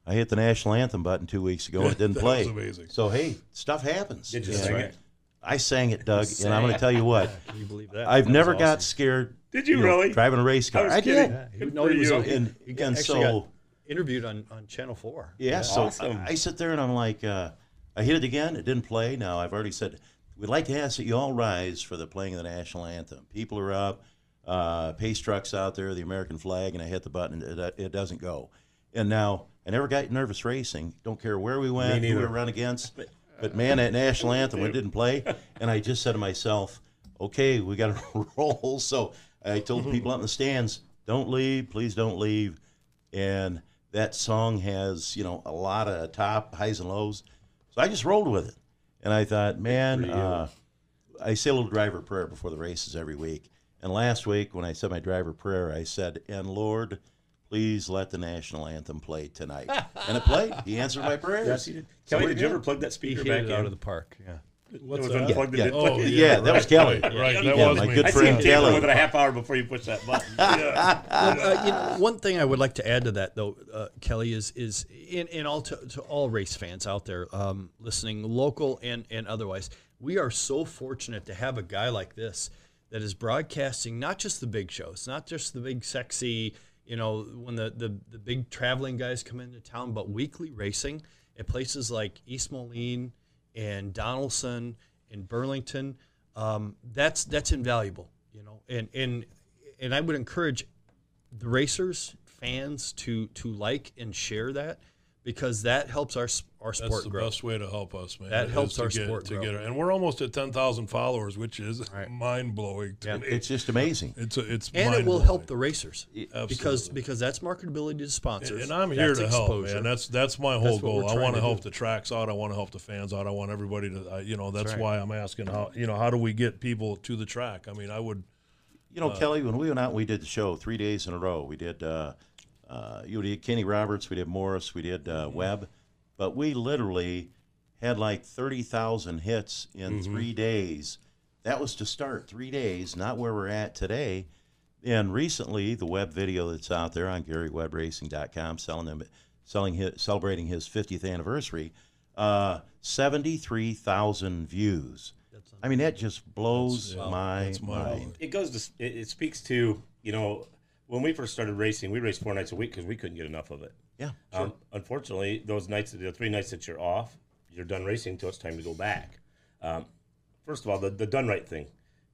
I hit the national anthem button two weeks ago and it didn't That play. was amazing. So hey, stuff happens. Did you And sing it? I sang it, Doug, and I'm going to tell you what. Can you believe that? I've That was never got scared. Did you know, really? driving a race car? was I did. Yeah, he, no, he was you. on, And- he and so- got interviewed on, on Channel Four. Yeah, so Awesome. I, I sit there and I'm like, uh, I hit it again. It didn't play. Now I've already said we'd like to ask that you all rise for the playing of the national anthem. People are up, uh, pace trucks out there, the American flag, and I hit the button. It, it doesn't go. And now I never got nervous racing. Don't care where we went, who we run against. But man, that national anthem it didn't play, and I just said to myself, okay, we got to roll. So I told the people out in the stands, don't leave, please don't leave. And that song has, you know, a lot of top highs and lows. So I just rolled with it. And I thought, man, uh, I say a little driver prayer before the races every week. And last week, when I said my driver prayer, I said, and Lord, please let the national anthem play tonight. and it played. He answered my prayers. Yes, you did. So Kelly, we're did you ever plug that speaker hit back it in? out of the park. Yeah. What's it was that? unplugged. It Yeah. Oh, play. Yeah, that was Kelly. Right, right. That Yeah, was my me. good I friend see Kelly. with it a half hour before you push that button. Yeah. Well, uh, you know, one thing I would like to add to that, though, uh, Kelly, is is in, in all to, to all race fans out there um, listening, local and and otherwise, we are so fortunate to have a guy like this that is broadcasting not just the big shows, not just the big sexy, you know, when the the, the big traveling guys come into town, but weekly racing at places like East Moline and Donaldson and Burlington. Um, that's that's invaluable, you know, and and and I would encourage the racers, fans to to like and share that because that helps our s- our That's sport the grow. best way to help us, man. That is helps to our get, sport to grow. get it. And we're almost at ten thousand followers, which is Right. mind blowing to Yeah. me. It's just amazing. It's a, it's And it will help the racers because Absolutely. because that's marketability to sponsors. And I'm here That's to help, exposure. man. That's that's my whole That's goal. I want to to help do. the tracks out. I want to help the fans out. I want everybody to, I, you know, that's right. why I'm asking how, you know, how do we get people to the track? I mean, I would, You know, Kelly, when we went out, and we did the show three days in a row. We did, uh, uh, you did Kenny Roberts, we did Morris, we did uh, Webb, but we literally had like thirty thousand hits in three days. That was to start three days, not where we're at today. And recently, the Webb video that's out there on GaryWebbRacing.com, selling them, selling his, celebrating his 50th anniversary, uh, seventy-three thousand views. I mean, that just blows That's- yeah, my that's mind-blowing. mind. it goes to it, it speaks to you know when we first started racing we raced four nights a week because we couldn't get enough of it Yeah, um, unfortunately those nights the three nights that you're off you're done racing until it's time to go back um, first of all the, the done right thing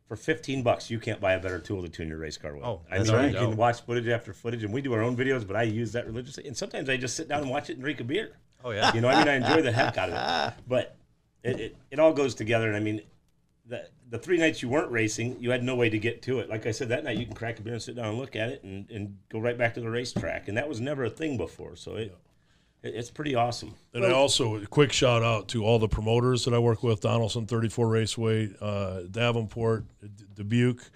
for 15 bucks you can't buy a better tool to tune your race car with Oh, i that's mean right. you can watch footage after footage and we do our own videos but i use that religiously and sometimes i just sit down and watch it and drink a beer oh yeah. you know, I mean, I enjoy the heck out of it. But it, it, it all goes together. And I mean, the, the three nights you weren't racing, you had no way to get to it. Like I said, that night you can crack a beer and sit down and look at it and, and go right back to the racetrack. And that was never a thing before. So it, it it's pretty awesome. and I also, a quick shout out to all the promoters that I work with Donaldson 34 Raceway, uh, Davenport, D- Dubuque,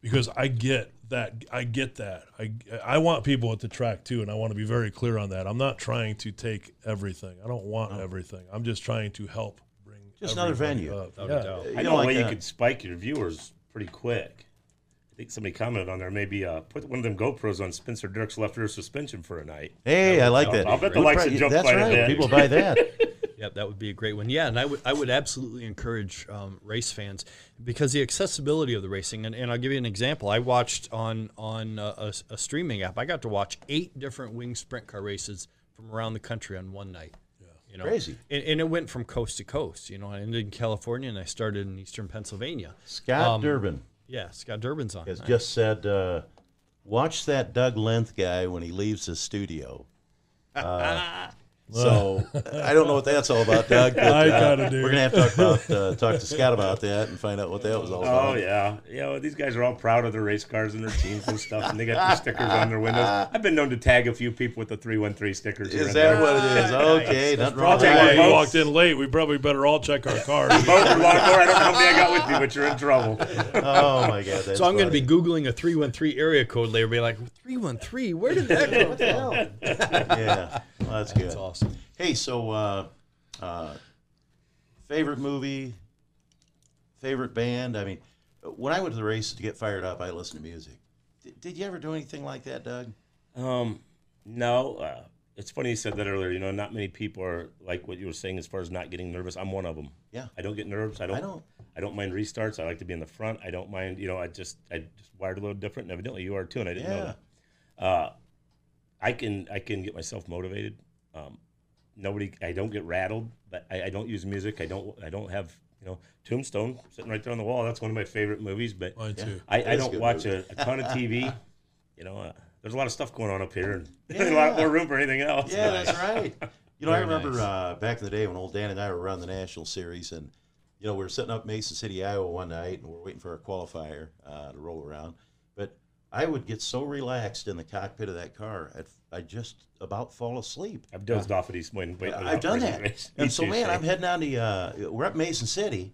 because I get that. I get that. I, I want people at the track too, and I want to be very clear on that. I'm not trying to take everything. I don't want everything. I'm just trying to help bring Just another venue. up. Without Yeah. a doubt. You I know, know a like way you could spike your viewers pretty quick. I think somebody commented on there. Maybe uh, put one of them GoPros on Spencer Diercks left rear suspension for a night. Hey, I like that. I'll bet the We'll likes probably- would jump That's quite a right. bit. People buy that. Yep, that would be a great one. Yeah, and I would I would absolutely encourage um, race fans because the accessibility of the racing. And, and I'll give you an example. I watched on on uh, a, a streaming app. I got to watch eight different wing sprint car races from around the country on one night. You know, Crazy. and, and it went from coast to coast. You know, I ended in California and I started in eastern Pennsylvania. Scott Um, Durbin Yeah, Scott Durbin's on. has just said, uh, "Watch that Doug Lenth guy when he leaves his studio." Uh, so I don't know what that's all about, Doug. But, I uh, kinda do. We're gonna have to talk about uh, talk to Scott about that and find out what that was all about. Oh yeah, yeah. Well, these guys are all proud of their race cars and their teams and stuff, and they got their stickers on their windows. I've been known to tag a few people with the three one three stickers. here Is and that there. what it is? Okay, nothing wrong with Probably why you walked in late. We probably better all check our cars. Boat or lawnmower, I don't know how many I got with me, but you're in trouble. Oh my God! That's so I'm going to be googling a three one three area code later. And be like three one three. Where did that come from? Yeah, well, that's good. That's awesome. Hey, so uh, uh, favorite movie, favorite band. I mean, when I went to the races to get fired up, I listened to music. Did, did you ever do anything like that, Doug? Um, no, uh, it's funny you said that earlier. You know, not many people are like what you were saying as far as not getting nervous. I'm one of them. Yeah. I don't get nervous. I don't. I don't. I don't mind restarts. I like to be in the front. I don't mind. You know, I just I just wired a little different. And evidently, you are too, and I didn't know Yeah. that. Uh, I can I can get myself motivated. Um, nobody. I don't get rattled. But I, I don't use music. I don't. I don't have. You know, Tombstone sitting right there on the wall. That's one of my favorite movies. But Mine too. I, I don't good watch a, a ton of TV. you know, uh, there's a lot of stuff going on up here, and a Yeah. lot more room for anything else. Yeah, that's right. You know, I remember nice. uh, back in the day when old Dan and I were running the national series, and you know we were sitting up Mason City, Iowa, one night, and we're waiting for our qualifier uh, to roll around. I would get so relaxed in the cockpit of that car, I'd, I'd just about fall asleep. I've dozed off at East Wayne. I've done that. And so, man, I'm heading down the, uh, we're up Mason City,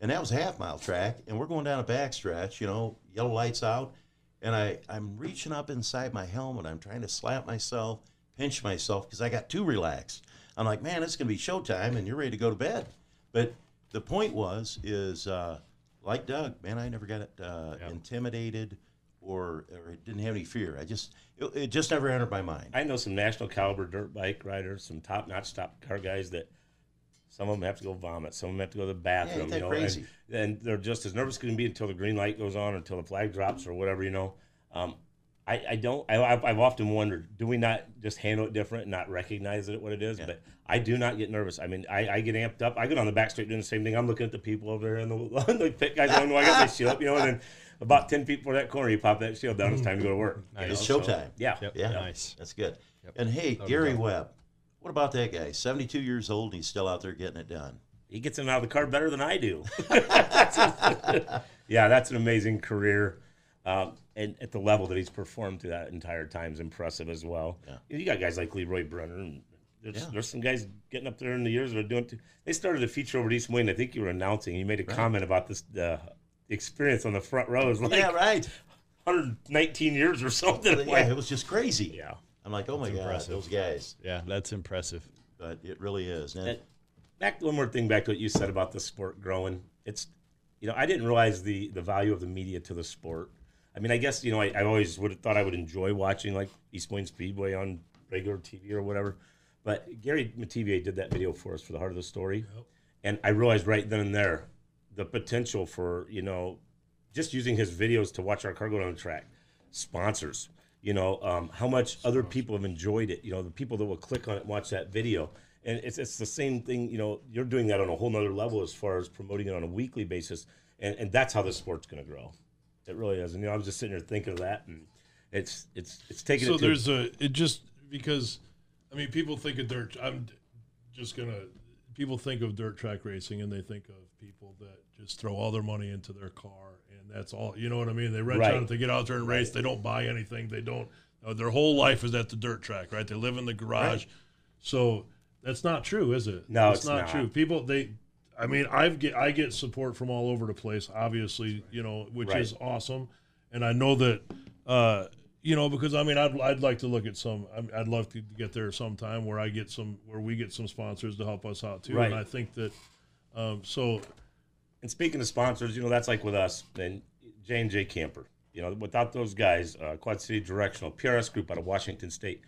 and that was a half mile track, and we're going down a backstretch, you know, yellow lights out. And I, I'm reaching up inside my helmet. I'm trying to slap myself, pinch myself, because I got too relaxed. I'm like, man, it's going to be showtime, and you're ready to go to bed. But the point was, is uh, like Doug, man, I never got uh, intimidated or, or didn't have any fear. I just, it, it just never entered my mind. I know some national caliber dirt bike riders, some top notch top car guys that some of them have to go vomit, some of them have to go to the bathroom. that you know, crazy? And, and they're just as nervous as can be until the green light goes on, until the flag drops, or whatever. You know, um, I, I don't. I, I've I've often wondered, do we not just handle it different and not recognize it what it is? But I do not get nervous. I mean, I, I get amped up. I get on the back straight doing the same thing. I'm looking at the people over there and the, the pit guys. I know I got my shield up, you know, and then. About ten feet before that corner, you pop that shield down. It's time to go to work. you It's know, so- showtime. yeah, Yep. Yeah. Nice. That's good. And hey, Gary Webb, what about that guy? 72 years old and he's still out there getting it done. he gets in and out of the car better than I do. yeah, that's an amazing career. Um, and at the level that he's performed through that entire time is impressive as well. Yeah. You got guys like Leroy Brenner, and there's, Yeah. there's some guys getting up there in the years that are doing. Too. They started a feature over at East Wayne. I think you were announcing. You made a comment about this the experience on the front row is like yeah, right. 119 years or something. Yeah, Like, it was just crazy. yeah. I'm like, oh my God, those guys. Yeah, that's impressive. But it really is. And And back one more thing back to what you said about the sport growing. It's you know I didn't realize the the value of the media to the sport. I mean I guess you know I, I always would have thought I would enjoy watching like East Wayne Speedway on regular TV or whatever. But Gary Mativier did that video for us for the heart of the story, and I realized right then and there the potential for you know just using his videos to watch our car go down the track, sponsors. You know um, how much other people have enjoyed it. You know the people that will click on it and watch that video, and it's it's the same thing. You know you're doing that on a whole nother level as far as promoting it on a weekly basis, and and that's how the sport's going to grow. It really is. And you know I was just sitting there thinking of that, and it's it's it's taking so it to there's a it just because i mean people think of dirt i'm just gonna people think of dirt track racing and they think of people that just throw all their money into their car and that's all you know what i mean? They rent Right. out they get out there and race they don't buy anything they don't uh, their whole life is at the dirt track right? They live in the garage. So that's not true is it? No, it's not. true. People they i mean i've get i get support from all over the place obviously you know which Right. is awesome and i know that uh you know because i mean i'd, I'd like to look at some i'd love to get there sometime where i get some where we get some sponsors to help us out too Right. and i think that um so And speaking of sponsors, you know that's like with us and J and J Camper. You know, without those guys, uh, Quad City Directional, PRS Group out of Washington State.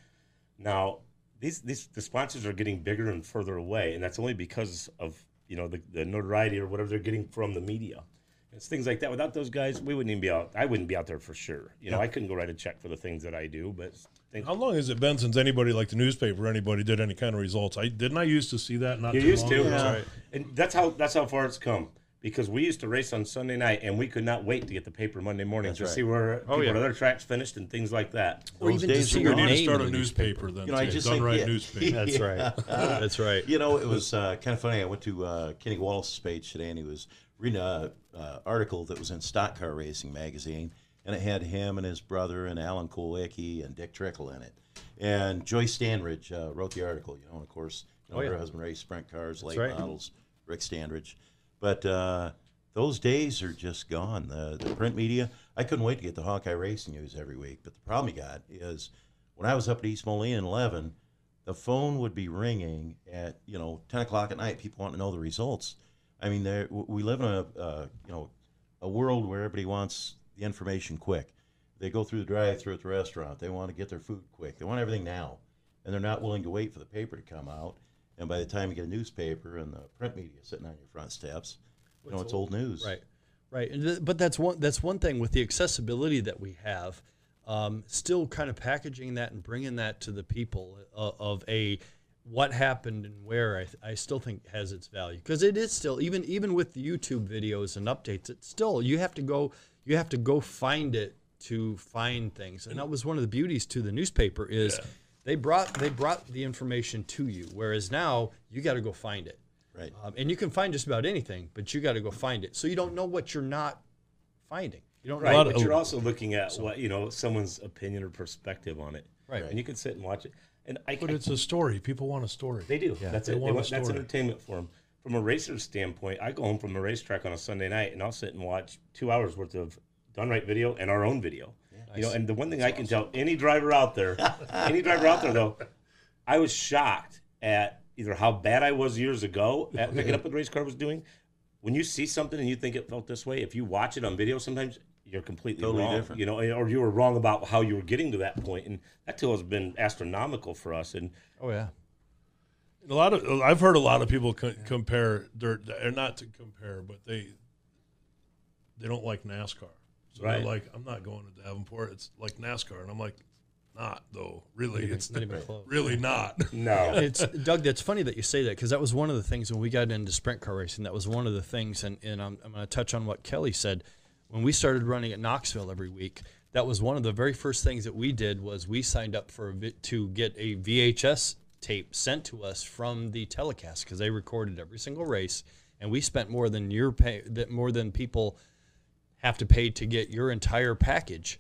Now, these these the sponsors are getting bigger and further away, and that's only because of you know the, the notoriety or whatever they're getting from the media. It's things like that. Without those guys, we wouldn't even be out. I wouldn't be out there for sure. You know, I couldn't go write a check for the things that I do, but things, how long has it been since anybody like the newspaper anybody did any kind of results i didn't i used to see that not You too used long to, ago? Yeah. and that's how that's how far it's come. Because we used to race on Sunday night, and we could not wait to get the paper Monday morning That's to right. see where people yeah. at other tracks finished and things like that. Or Those even to days see are your we need to name start in a the newspaper then You know, I just done think- right yeah. newspaper That's right. That's right. You know, it was uh, kind of funny. I went to uh, Kenny Wallace's page today, and he was reading a uh, article that was in Stock Car Racing magazine, and it had him and his brother and Alan Kulwicki and Dick Trickle in it. And Joyce Standridge uh, wrote the article. You know, and of course, you know, Oh, yeah. her husband raced sprint cars, late right. models, Rick Standridge. But uh, those days are just gone. The, the print media. I couldn't wait to get the Hawkeye Racing news every week. But the problem you got is when I was up at East Moline in 11, the phone would be ringing at you know 10 o'clock at night. People want to know the results. I mean, there we live in a uh, you know a world where everybody wants the information quick. They go through the drive-through at the restaurant. They want to get their food quick. They want everything now. and they're not willing to wait for the paper to come out. And by the time you get a newspaper and the print media sitting on your front steps, you know it's old news. Right, right. And th- but that's one that's one thing with the accessibility that we have. Um, still, kind of packaging that and bringing that to the people uh, of a what happened and where. I, th- I still think has its value because it is still even even with the YouTube videos and updates. It's still you have to go you have to go find it to find things, and that was one of the beauties to the newspaper is. They brought they brought the information to you, whereas now you got to go find it. Right. Um, and you can find just about anything, but you got to go find it. So you don't know what you're not finding. You don't Right, know. but you're also looking at what you know someone's opinion or perspective on it. Right. and you can sit and watch it. And I, But I- it's a story. People want a story. they do. that's They it. They want a want, that's entertainment for them. From a racer's standpoint, I go home from the racetrack on a Sunday night and I'll sit and watch two hours worth of done right video and our own video. You know, and the one thing I can tell any driver out there, any driver out there though, I was shocked at either how bad I was years ago at picking up what the race car was doing. When you see something and you think it felt this way, if you watch it on video, sometimes you're completely Totally wrong. different. You know, or you were wrong about how you were getting to that point, and that tool has been astronomical for us. And oh yeah. A lot of I've heard a lot of people co- compare dirt, or not to compare, but they they don't like NASCAR. So Right. they're like, I'm not going to Davenport. It's like NASCAR, and I'm like, not though. Really, it's Not even close. really not. no, it's Doug. That's funny that you say that because that was one of the things when we got into sprint car racing. That was one of the things, and, and I'm, I'm going to touch on what Kelly said when we started running at Knoxville every week. That was one of the very first things that we did was we signed up for a vi- to get a VHS tape sent to us from the telecast because they recorded every single race, and we spent more than your pay that more than people have to pay to get your entire package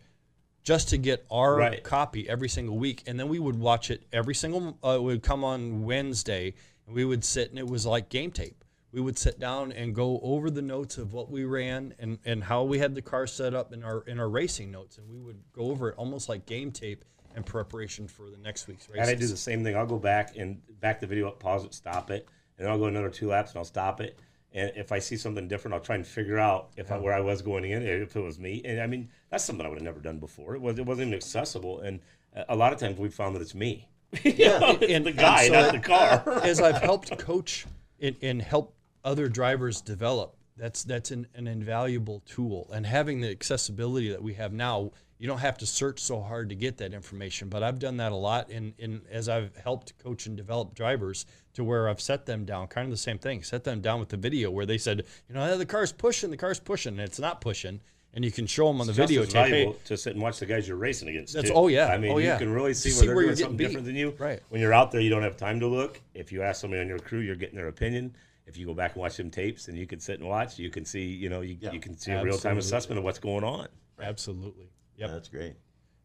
just to get our Right. copy every single week and then we would watch it every single uh, it would come on wednesday and we would sit and it was like game tape we would sit down and go over the notes of what we ran and, and how we had the car set up in our in our racing notes and we would go over it almost like game tape in preparation for the next week's race and I do the same thing. I'll go back and back the video up, pause it, stop it, and then I'll go another two laps and I'll stop it. And if I see something different, I'll try and figure out if I, where I was going in, if it was me. And I mean, that's something I would have never done before. It was it wasn't even accessible. And a- lot of times we've found that it's me. yeah, it's and- the guy, so not the car. as I've helped coach and, and help other drivers develop, that's that's an, an invaluable tool. And having the accessibility that we have now, you don't have to search so hard to get that information. But I've done that a lot in, in as I've helped coach and develop drivers to where I've set them down, kind of the same thing, set them down with the video where they said, you know, the car's pushing, the car's pushing, and it's not pushing. And you can show them on the video tape. Hey, valuable to sit and watch the guys you're racing against. That's- too. oh, yeah. I mean, Oh, yeah. you can really see See where they're where doing something different than you. Right. When you're out there, you don't have time to look. If you ask somebody on your crew, you're getting their opinion. If you go back and watch them tapes, and you can sit and watch, you can see, you know, you, Yeah. you can see a real time assessment of what's going on. absolutely. Yep. That's great.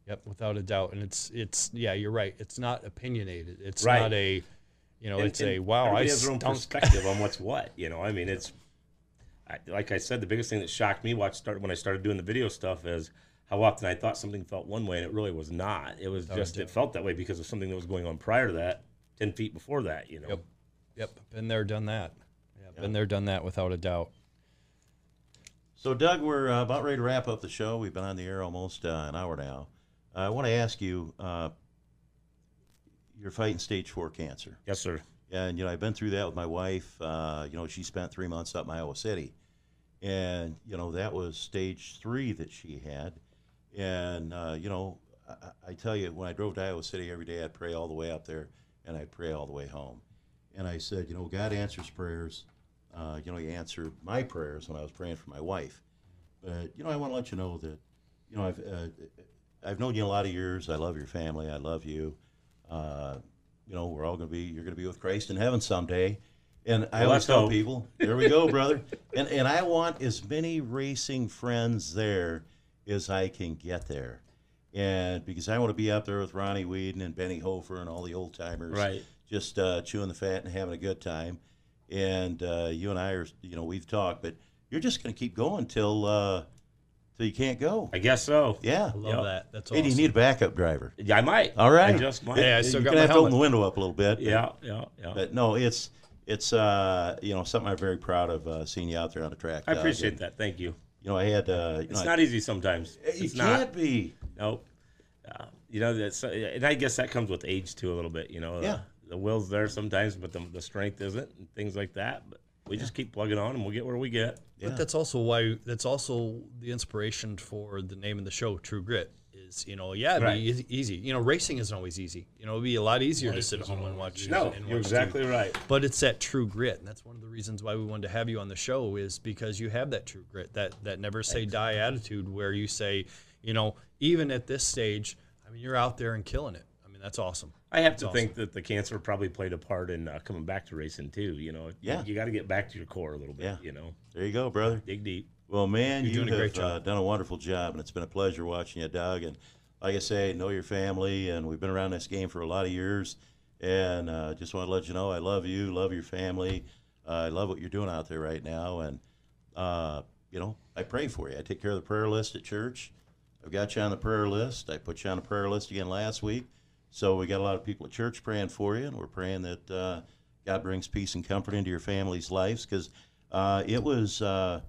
Yep, without a doubt. And it's it's yeah, you're right. It's not opinionated. It's Right. not a you know, And- it's a and wow, I has their own perspective on what's what. You know, I mean, it's I, like I said, the biggest thing that shocked me watch start when I started doing the video stuff is how often I thought something felt one way and it really was not. It was just it felt that way because of something that was going on prior to that, ten feet before that. You know. Yep. Yep. Been there, done that. Yeah, been there, done that without a doubt. So, Doug, we're uh, about ready to wrap up the show. We've been on the air almost uh, an hour now. I want to ask you uh, you're fighting stage four cancer. Yes, sir. And, you know, I've been through that with my wife. Uh, you know, she spent three months up in Iowa City. And, you know, that was stage three that she had. And, uh, you know, I, I tell you, when I drove to Iowa City every day, I'd pray all the way up there and I'd pray all the way home. And I said, you know, God answers prayers. Uh, you know, He answered my prayers when I was praying for my wife. But, you know, I want to let you know that, you know, I've, uh, I've known you a lot of years. I love your family. I love you. Uh, you know, we're all going to be, you're going to be with Christ in heaven someday. And I always tell hope. people, there we go, brother. And, and I want as many racing friends there as I can get there. And because I want to be up there with Ronnie Whedon and Benny Hofer and all the old timers, Right. just uh, chewing the fat and having a good time. And uh, you and I are, you know, we've talked, but you're just going to keep going till uh, till you can't go. I guess so. Yeah. I love Yep. that. That's Hey, awesome. do you need a backup driver? Yeah, I might. All right. I just might. Yeah, I You're still got gonna my have to open the window up a little bit. but- yeah, yeah, yeah. But no, it's it's uh, you know something I'm very proud of uh, seeing you out there on the track. I Doug. appreciate that. Thank you. You know, I had uh, you It's know, not easy sometimes. I, you It's can't not. be. Nope. uh, you know that's and I guess that comes with age too a little bit. You know, Yeah. The, the will's there sometimes, but the, the strength isn't, and things like that. But we just keep plugging on, and we'll get where we get. Yeah. But that's also why that's also the inspiration for the name of the show, True Grit. Is you know, yeah, it'd Right. be easy, easy. You know, racing isn't always easy. You know, it'd be a lot easier to sit at home and watch. easy. No, and you're exactly TV. right. But it's that true grit, and that's one of the reasons why we wanted to have you on the show. Is because you have that true grit, that that never say die attitude, where you say, you know, even at this stage, I mean, you're out there and killing it. I mean, that's awesome. I have to That's think that the cancer probably played a part in uh, coming back to racing too. You know, Yeah. you, got to get back to your core a little bit. Yeah. You know, There you go, brother. dig deep. Well, man, You're you doing a have great uh, job. done a wonderful job, and it's been a pleasure watching you, Doug. And like I say, know your family, and we've been around this game for a lot of years. And uh, just want to let you know, I love you, love your family. Uh, I love what you're doing out there right now, and uh, you know, I pray for you. I take care of the prayer list at church. I've got you on the prayer list. I put you on the prayer list again last week. So we got a lot of people at church praying for you, and we're praying that uh, God brings peace and comfort into your family's lives because uh, it was uh,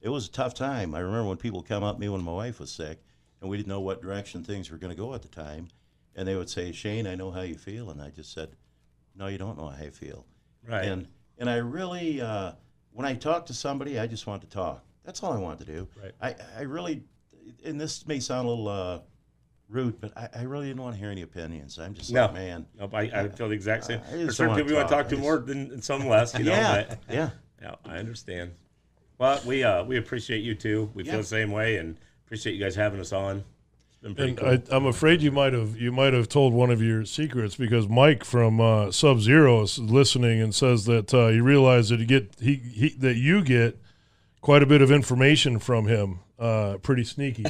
it was a tough time. I remember when people come up to me when my wife was sick, and we didn't know what direction things were going to go at the time, and they would say, "Shane, I know how you feel," and I just said, "No, you don't know how I feel." Right. And and I really, uh, when I talk to somebody, I just want to talk. That's all I want to do. Right. I, I really, and this may sound a little uh, rude, but I, I really didn't want to hear any opinions. I'm just No. like, man. Nope, I, I feel the exact same. I just There's certain people you want to talk. talk to I more than and some less. You know, yeah, but yeah. yeah, I understand. Well, we uh we appreciate you too. We Yeah. feel the same way, and appreciate you guys having us on. It's been pretty And cool. I, I'm afraid you might have you might have told one of your secrets because Mike from uh, Sub Zero is listening and says that uh, he realized that you get he, he that you get quite a bit of information from him. Uh, pretty sneaky.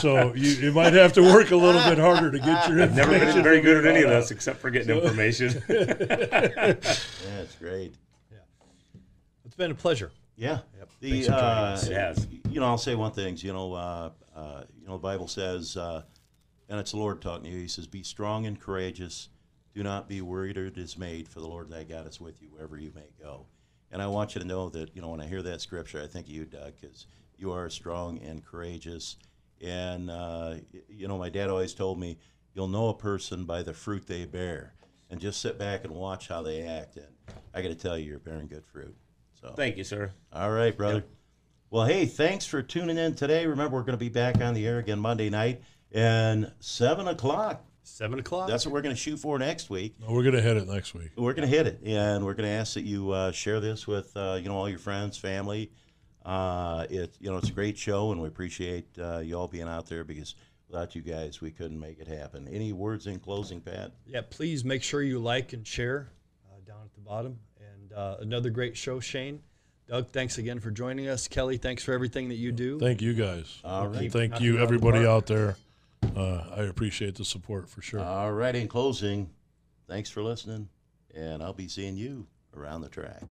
so you, you might have to work a little bit harder to get your information. Never been very good at any of this except for getting information. Yeah, it's great. Yeah. It's been a pleasure. Yeah. Thanks The uh. It has. you know, I'll say one thing. You know, uh, uh, you know, the Bible says, uh, and it's the Lord talking to you. He says, "Be strong and courageous. Do not be worried or dismayed, for the Lord thy God is with you wherever you may go." And I want you to know that you know when I hear that scripture, I think of you, Doug, because you are strong and courageous. And uh, you know, my dad always told me, "You'll know a person by the fruit they bear." And just sit back and watch how they act. And I got to tell you, you're bearing good fruit. So. Thank you, sir. All right, brother. Well, hey, thanks for tuning in today. Remember, we're going to be back on the air again Monday night and seven o'clock. Seven o'clock. That's what we're going to shoot for next week. No, we're gonna hit it next week. We're going to hit it, and we're going to ask that you uh, share this with uh, you know all your friends, family. Uh, it you know it's a great show, and we appreciate uh, you all being out there because without you guys, we couldn't make it happen. Any words in closing, Pat? Yeah, please make sure you like and share uh, down at the bottom. And uh, another great show, Shane. Doug, thanks again for joining us. Kelly, thanks for everything that you do. Thank you guys. All right. And thank knocking you it out of the everybody out there. Uh, I appreciate the support for sure. All right. In closing, thanks for listening, and I'll be seeing you around the track.